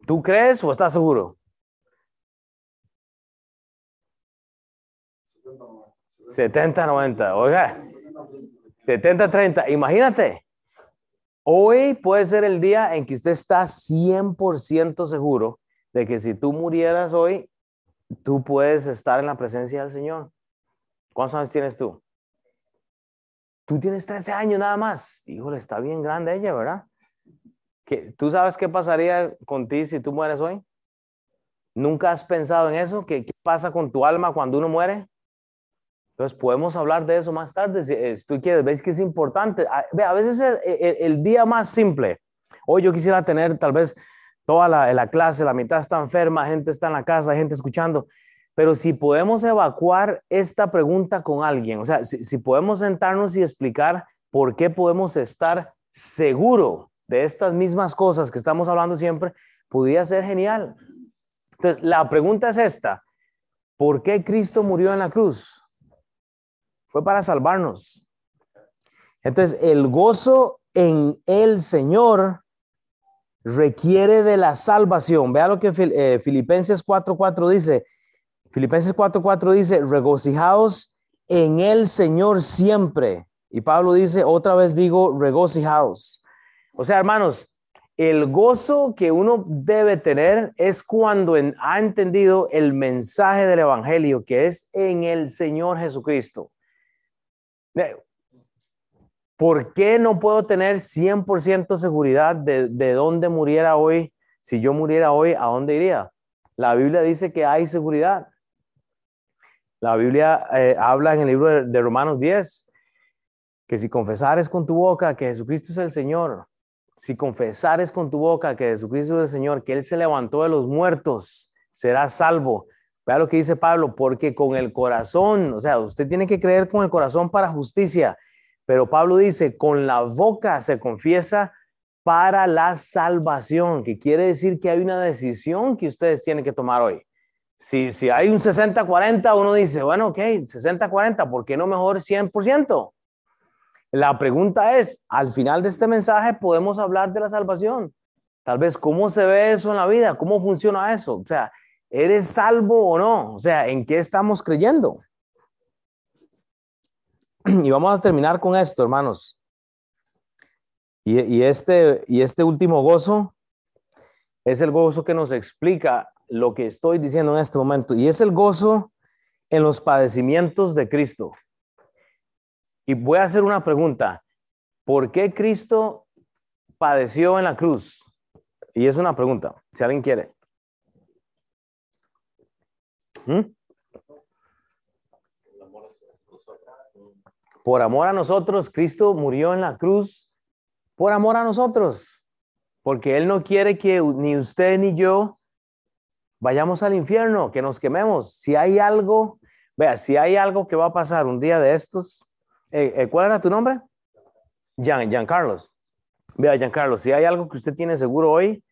¿Tú crees o estás seguro? 70, 90. Oiga, 70, 30. Imagínate. Hoy puede ser el día en que usted está 100% seguro de que si tú murieras hoy, tú puedes estar en la presencia del Señor. ¿Cuántos años tienes tú? Tú tienes 13 años nada más. Híjole, está bien grande ella, ¿verdad? ¿Tú sabes qué pasaría con ti si tú mueres hoy? ¿Nunca has pensado en eso? ¿Qué, pasa con tu alma cuando uno muere? Entonces podemos hablar de eso más tarde si, eh, tú quieres. ¿Ves que es importante? A, a veces el, el, día más simple. Hoy yo quisiera tener tal vez toda la, la, clase, la mitad está enferma, gente está en la casa, gente escuchando. Pero si podemos evacuar esta pregunta con alguien, o sea, si, si podemos sentarnos y explicar por qué podemos estar seguro de estas mismas cosas que estamos hablando siempre, podría ser genial. Entonces, la pregunta es esta. ¿Por qué Cristo murió en la cruz? Fue para salvarnos. Entonces, el gozo en el Señor requiere de la salvación. Vea lo que eh, Filipenses 4.4 dice. Filipenses 4.4 dice, regocijaos en el Señor siempre. Y Pablo dice, otra vez digo, regocijaos. O sea, hermanos, el gozo que uno debe tener es cuando ha entendido el mensaje del Evangelio, que es en el Señor Jesucristo. ¿Por qué no puedo tener 100% seguridad de, de dónde muriera hoy? Si yo muriera hoy, ¿a dónde iría? La Biblia dice que hay seguridad. La Biblia eh, habla en el libro de, de Romanos 10 que si confesares con tu boca que Jesucristo es el Señor si confesares con tu boca que Jesucristo es el Señor, que Él se levantó de los muertos, serás salvo. Vea lo que dice Pablo, porque con el corazón, o sea, usted tiene que creer con el corazón para justicia, pero Pablo dice, con la boca se confiesa para la salvación, que quiere decir que hay una decisión que ustedes tienen que tomar hoy. Si, si hay un 60-40, uno dice, bueno, ok, 60-40, ¿por qué no mejor 100%? La pregunta es, al final de este mensaje podemos hablar de la salvación. Tal vez, ¿cómo se ve eso en la vida? ¿Cómo funciona eso? O sea, ¿eres salvo o no? O sea, ¿en qué estamos creyendo? Y vamos a terminar con esto, hermanos. Y, este, y este último gozo es el gozo que nos explica lo que estoy diciendo en este momento. Y es el gozo en los padecimientos de Cristo. Y voy a hacer una pregunta. ¿Por qué Cristo padeció en la cruz? Y es una pregunta, si alguien quiere. ¿Mm? Por amor a nosotros, Cristo murió en la cruz por amor a nosotros, porque Él no quiere que ni usted ni yo vayamos al infierno, que nos quememos. Si hay algo, vea, si hay algo que va a pasar un día de estos, eh, eh, ¿cuál era tu nombre? Jean, Carlos. Vea, Giancarlo, si hay algo que usted tiene seguro hoy,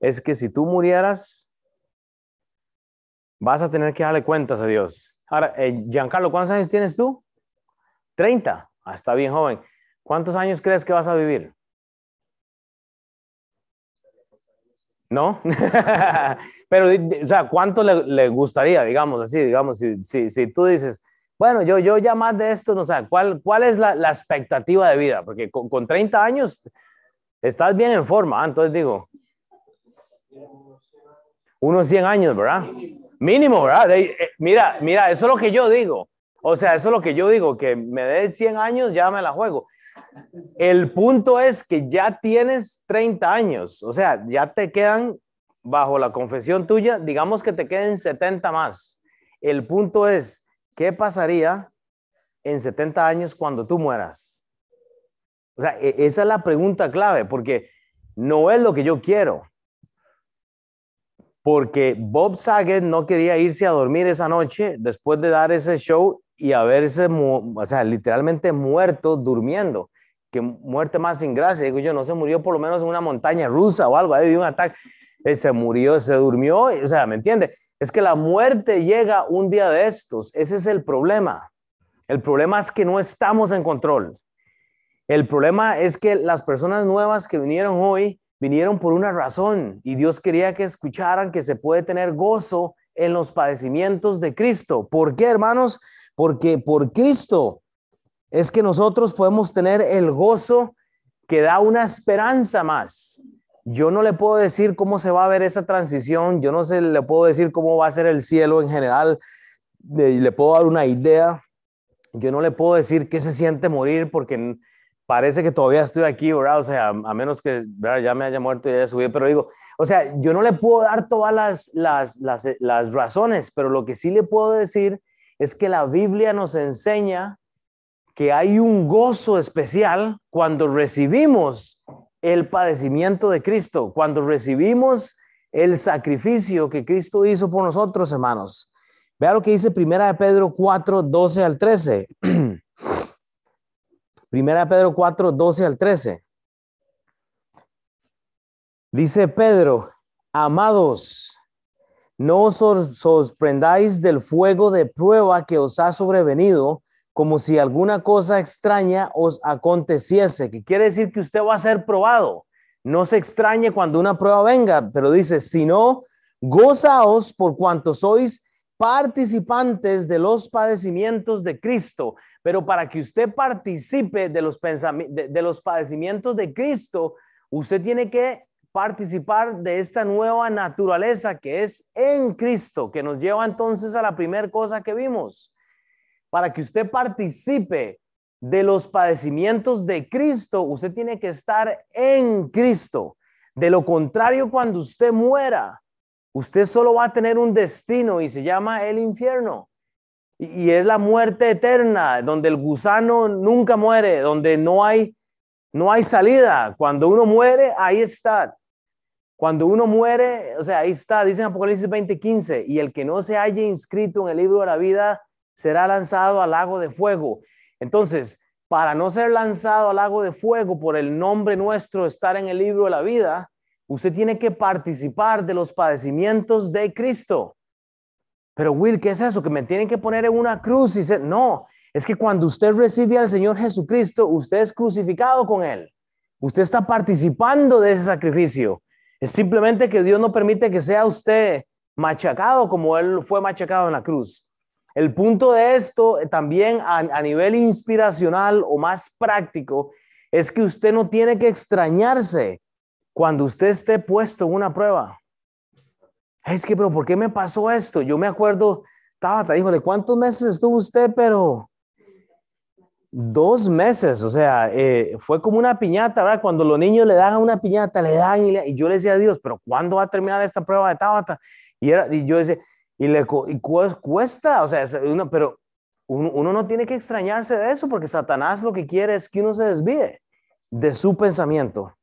es que si tú murieras, vas a tener que darle cuentas a Dios. Ahora, eh, Giancarlo, ¿cuántos años tienes tú? 30. Ah, está bien joven. ¿Cuántos años crees que vas a vivir? ¿No? Pero, o sea, ¿cuánto le, gustaría, digamos así, digamos, si, si, tú dices, bueno, yo, yo ya más de esto, no sé, ¿cuál, cuál es la, expectativa de vida? Porque con, con 30 años Estás bien en forma, ah, entonces digo. Unos 100 años, ¿verdad? Mínimo, ¿verdad? Eh, mira, mira, eso es lo que yo digo. O sea, eso es lo que yo digo, que me dé 100 años, ya me la juego. El punto es que ya tienes 30 años, o sea, ya te quedan, bajo la confesión tuya, digamos que te queden 70 más. El punto es, ¿qué pasaría en 70 años cuando tú mueras? O sea, e, esa es la pregunta clave, porque no es lo que yo quiero. Porque Bob Saget no quería irse a dormir esa noche después de dar ese show y haberse, o sea, literalmente muerto durmiendo. Que muerte más sin gracia. Digo yo, no se murió por lo menos en una montaña rusa o algo, ahí dio un ataque. Él se murió, se durmió, o sea, ¿me entiende? Es que la muerte llega un día de estos. Ese es el problema. El problema es que no estamos en control. El problema es que las personas nuevas que vinieron hoy vinieron por una razón y Dios quería que escucharan que se puede tener gozo en los padecimientos de Cristo. ¿Por qué, hermanos? Porque por Cristo es que nosotros podemos tener el gozo que da una esperanza más. Yo no le puedo decir cómo se va a ver esa transición, yo no sé, le puedo decir cómo va a ser el cielo en general, le puedo dar una idea, yo no le puedo decir qué se siente morir porque parece que todavía estoy aquí, ¿verdad? O a menos que ya me haya muerto y haya subido, pero digo, o sea, yo no le puedo dar todas las, las, las, las razones, pero lo que sí le puedo decir es que la Biblia nos enseña que hay un gozo especial cuando recibimos el padecimiento de Cristo, cuando recibimos el sacrificio que Cristo hizo por nosotros, hermanos. Vea lo que dice Primera de Pedro 4, 12 al 13. Primera Pedro 4, 12 al 13. Dice Pedro, amados, no os sorprendáis del fuego de prueba que os ha sobrevenido, como si alguna cosa extraña os aconteciese, que quiere decir que usted va a ser probado. No se extrañe cuando una prueba venga, pero dice, sino gozaos por cuanto sois participantes de los padecimientos de Cristo, pero para que usted participe de los, de, los padecimientos de Cristo, usted tiene que participar de esta nueva naturaleza que es en Cristo, que nos lleva entonces a la primera cosa que vimos. Para que usted participe de los padecimientos de Cristo, usted tiene que estar en Cristo. De lo contrario, cuando usted muera, usted solo va a tener un destino y se llama el infierno. Y, es la muerte eterna, donde el gusano nunca muere, donde no hay, no hay salida. Cuando uno muere, ahí está. Cuando uno muere, o sea, ahí está, dice en Apocalipsis 20:15, y el que no se haya inscrito en el libro de la vida será lanzado al lago de fuego. Entonces, para no ser lanzado al lago de fuego por el nombre nuestro estar en el libro de la vida, usted tiene que participar de los padecimientos de Cristo. Pero Will, ¿qué es eso? Que me tienen que poner en una cruz y ser... No, es que cuando usted recibe al Señor Jesucristo, usted es crucificado con Él. Usted está participando de ese sacrificio. Es simplemente que Dios no permite que sea usted machacado como Él fue machacado en la cruz. El punto de esto también a, a nivel inspiracional o más práctico es que usted no tiene que extrañarse cuando usted esté puesto en una prueba es que, pero ¿por qué me pasó esto? Yo me acuerdo, Tabata, híjole, ¿cuántos meses estuvo usted? Pero dos meses, o sea, eh, fue como una piñata, ¿verdad? Cuando los niños le dan una piñata, le dan y, yo le decía a Dios, pero ¿cuándo va a terminar esta prueba de Tabata? Y, era, y yo decía, y le cuesta, o sea, pero uno, uno no tiene que extrañarse de eso porque Satanás lo que quiere es que uno se desvíe de su pensamiento.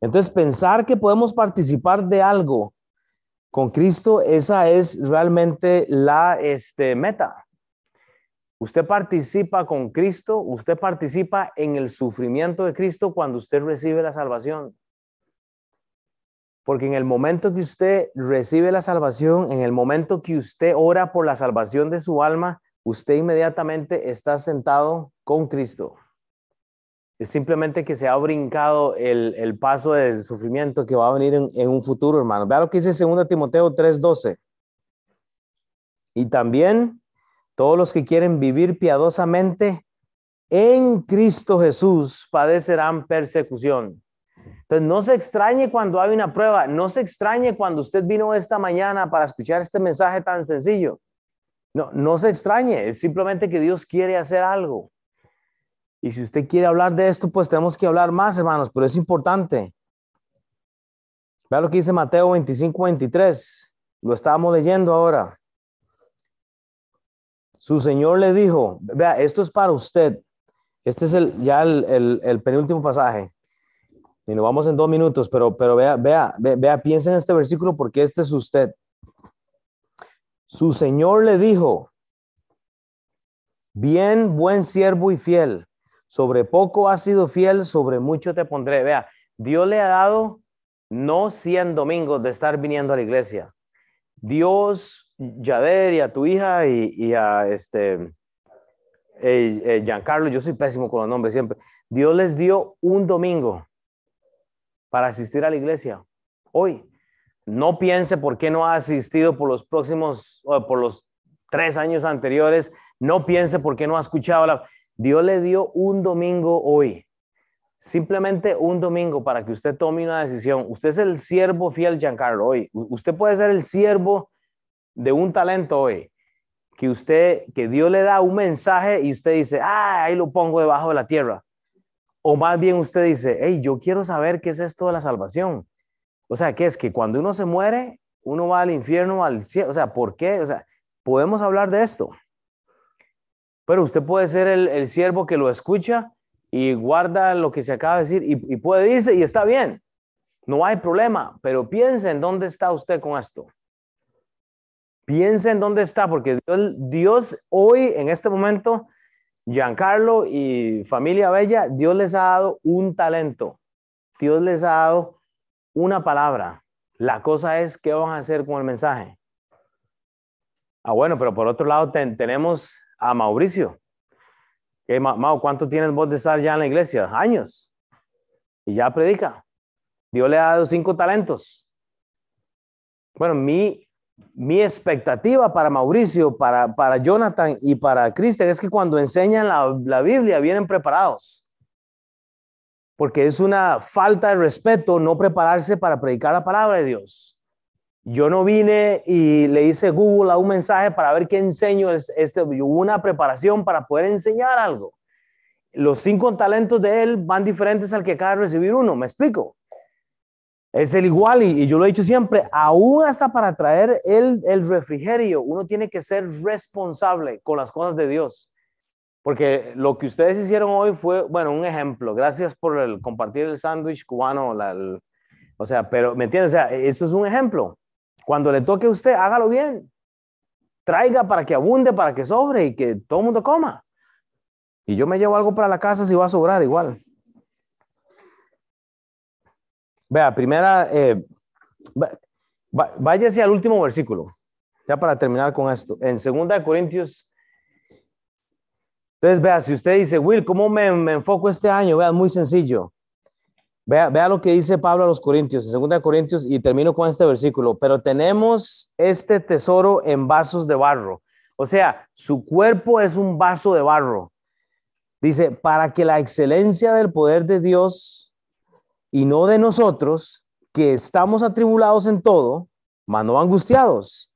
Entonces, pensar que podemos participar de algo con Cristo, esa es realmente la este, meta. Usted participa con Cristo, usted participa en el sufrimiento de Cristo cuando usted recibe la salvación. Porque en el momento que usted recibe la salvación, en el momento que usted ora por la salvación de su alma, usted inmediatamente está sentado con Cristo. Es simplemente que se ha brincado el, paso del sufrimiento que va a venir en, un futuro, hermano. Vea lo que dice 2 Timoteo 3:12. Y también todos los que quieren vivir piadosamente en Cristo Jesús padecerán persecución. Entonces, no se extrañe cuando hay una prueba, no se extrañe cuando usted vino esta mañana para escuchar este mensaje tan sencillo. No, no se extrañe, es simplemente que Dios quiere hacer algo. Y si usted quiere hablar de esto, pues tenemos que hablar más, hermanos, pero es importante. Vea lo que dice Mateo 25, 23. Lo estábamos leyendo ahora. Su Señor le dijo, vea, esto es para usted. Este es el, ya el, penúltimo pasaje. Y nos vamos en dos minutos, pero, pero vea, vea, vea, piensa en este versículo porque este es usted. Su Señor le dijo, bien, buen siervo y fiel sobre poco has sido fiel, sobre mucho te pondré. Vea, Dios le ha dado no 100 domingos de estar viniendo a la iglesia. Dios, Yader y a tu hija y, a este eh, eh, Giancarlo, yo soy pésimo con los nombres siempre. Dios les dio un domingo para asistir a la iglesia. Hoy, no piense por qué no ha asistido por los próximos, por los tres años anteriores. No piense por qué no ha escuchado la. Dios le dio un domingo hoy, simplemente un domingo para que usted tome una decisión. Usted es el siervo fiel, Giancarlo, hoy. Usted puede ser el siervo de un talento hoy, que usted, que Dios le da un mensaje y usted dice, ah, ahí lo pongo debajo de la tierra. O más bien usted dice, hey, yo quiero saber qué es esto de la salvación. O sea, ¿qué es? Que cuando uno se muere, uno va al infierno, al cielo. O sea, ¿por qué? O sea, podemos hablar de esto. Pero usted puede ser el, siervo que lo escucha y guarda lo que se acaba de decir y, puede irse y está bien. No hay problema, pero piense en dónde está usted con esto. Piense en dónde está, porque Dios, Dios hoy, en este momento, Giancarlo y familia Bella, Dios les ha dado un talento. Dios les ha dado una palabra. La cosa es qué van a hacer con el mensaje. Ah, bueno, pero por otro lado tenemos a Mauricio. que Mau, ¿cuánto tienes vos de estar ya en la iglesia? Años. Y ya predica. Dios le ha dado cinco talentos. Bueno, mi, mi expectativa para Mauricio, para, para Jonathan y para Cristian es que cuando enseñan la, la Biblia vienen preparados. Porque es una falta de respeto no prepararse para predicar la palabra de Dios. Yo no vine y le hice Google a un mensaje para ver qué enseño. Este, hubo una preparación para poder enseñar algo. Los cinco talentos de él van diferentes al que acaba de recibir uno. ¿Me explico? Es el igual y, yo lo he dicho siempre, aún hasta para traer el, el refrigerio, uno tiene que ser responsable con las cosas de Dios. Porque lo que ustedes hicieron hoy fue, bueno, un ejemplo. Gracias por el compartir el sándwich cubano. o sea, pero, ¿me entiendes? O sea, eso es un ejemplo. Cuando le toque a usted, hágalo bien. Traiga para que abunde, para que sobre y que todo el mundo coma. Y yo me llevo algo para la casa si va a sobrar igual. Vea, primera, eh, váyase al último versículo, ya para terminar con esto. En 2 Corintios. Entonces, vea, si usted dice, Will, ¿cómo me, me enfoco este año? Vea, muy sencillo. Vea, lo que dice Pablo a los Corintios, en 2 Corintios, y termino con este versículo. Pero tenemos este tesoro en vasos de barro. O sea, su cuerpo es un vaso de barro. Dice, para que la excelencia del poder de Dios y no de nosotros, que estamos atribulados en todo, mas no angustiados,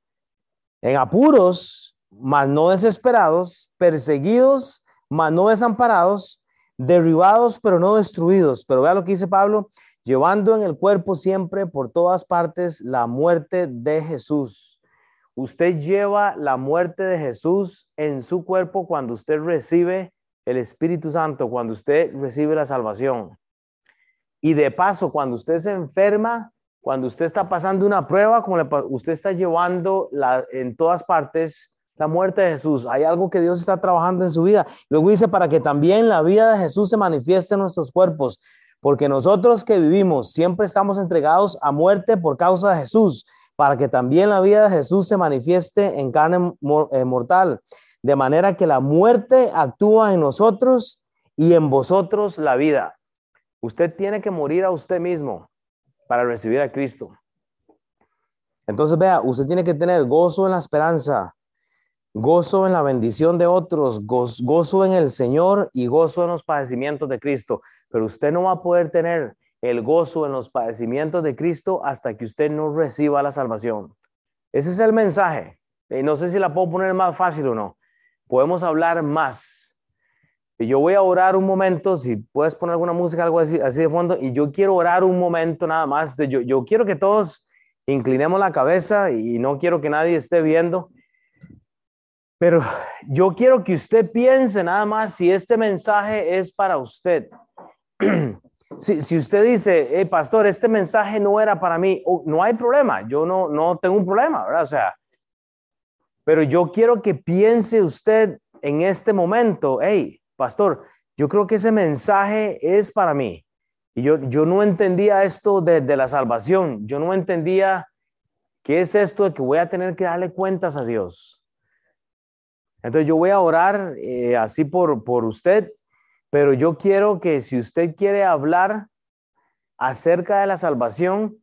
en apuros, mas no desesperados, perseguidos, mas no desamparados, derribados pero no destruidos. Pero vea lo que dice Pablo, llevando en el cuerpo siempre por todas partes la muerte de Jesús. Usted lleva la muerte de Jesús en su cuerpo cuando usted recibe el Espíritu Santo, cuando usted recibe la salvación. Y de paso, cuando usted se enferma, cuando usted está pasando una prueba, como usted está llevando la, en todas partes la muerte de Jesús. Hay algo que Dios está trabajando en su vida. Luego dice, para que también la vida de Jesús se manifieste en nuestros cuerpos, porque nosotros que vivimos siempre estamos entregados a muerte por causa de Jesús, para que también la vida de Jesús se manifieste en carne eh, mortal, de manera que la muerte actúa en nosotros y en vosotros la vida. Usted tiene que morir a usted mismo para recibir a Cristo. Entonces, vea, usted tiene que tener gozo en la esperanza, gozo en la bendición de otros, gozo en el Señor y gozo en los padecimientos de Cristo. Pero usted no va a poder tener el gozo en los padecimientos de Cristo hasta que usted no reciba la salvación. Ese es el mensaje. Y no sé si la puedo poner más fácil o no. Podemos hablar más. Yo voy a orar un momento, si puedes poner alguna música, algo así, así de fondo, y yo quiero orar un momento nada más. Yo, yo quiero que todos inclinemos la cabeza y no quiero que nadie esté viendo. Pero yo quiero que usted piense nada más si este mensaje es para usted. Si, usted dice, pastor, este mensaje no era para mí, no hay problema, yo no, no tengo un problema, ¿verdad? O sea, pero yo quiero que piense usted en este momento, hey, pastor, yo creo que ese mensaje es para mí. Y yo, yo no entendía esto de, de la salvación, yo no entendía qué es esto de que voy a tener que darle cuentas a Dios. Entonces yo voy a orar eh, así por, por usted pero yo quiero que si usted quiere hablar acerca de la salvación,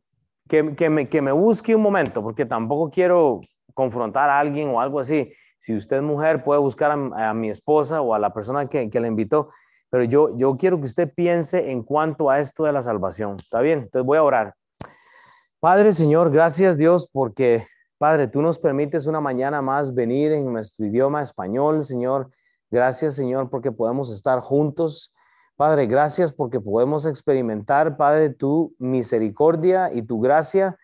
que, que, me, que me busque un momento, porque tampoco quiero confrontar a alguien o algo así. Si usted es mujer, puede buscar a, mi esposa o a la persona que, que le invitó, pero yo, yo quiero que usted piense en cuanto a esto de la salvación. ¿Está bien? Entonces voy a orar. Padre, Señor, gracias Dios porque, Padre, tú nos permites una mañana más venir en nuestro idioma español, Señor Gracias, Señor, porque podemos estar juntos. Padre, gracias porque podemos experimentar, Padre, tu misericordia y tu gracia,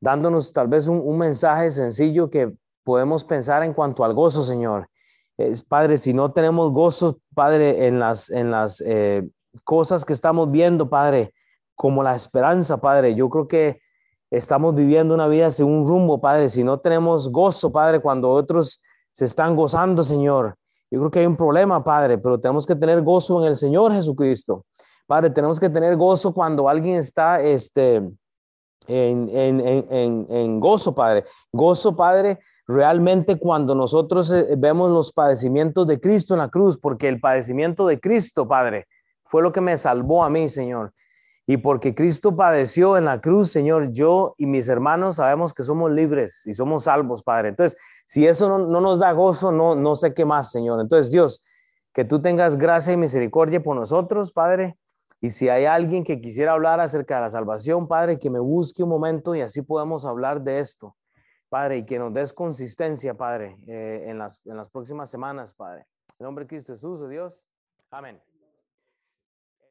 dándonos tal vez un, mensaje sencillo que podemos pensar en cuanto al gozo, Señor. Es, padre, si no tenemos gozo, Padre, en las, en las eh, cosas que estamos viendo, Padre, como la esperanza, Padre, yo creo que estamos viviendo una vida sin un rumbo, Padre. Si no tenemos gozo, Padre, cuando otros se están gozando, Señor, yo creo que hay un problema, Padre, pero tenemos que tener gozo en el Señor Jesucristo. Padre, tenemos que tener gozo cuando alguien está este, en, en, en, en gozo, Padre. Gozo, Padre, realmente cuando nosotros eh, vemos los padecimientos de Cristo en la cruz, porque el padecimiento de Cristo, Padre, fue lo que me salvó a mí, Señor. Y porque Cristo padeció en la cruz, Señor, yo y mis hermanos sabemos que somos libres y somos salvos, Padre. Entonces, si eso no, nos da gozo, no, no sé qué más, Señor. Entonces, Dios, que tú tengas gracia y misericordia por nosotros, Padre. Y si hay alguien que quisiera hablar acerca de la salvación, Padre, que me busque un momento y así podamos hablar de esto, Padre, y que nos des consistencia, Padre, eh, en, las, en las próximas semanas, Padre. En nombre de Cristo Jesús, Dios. Amén.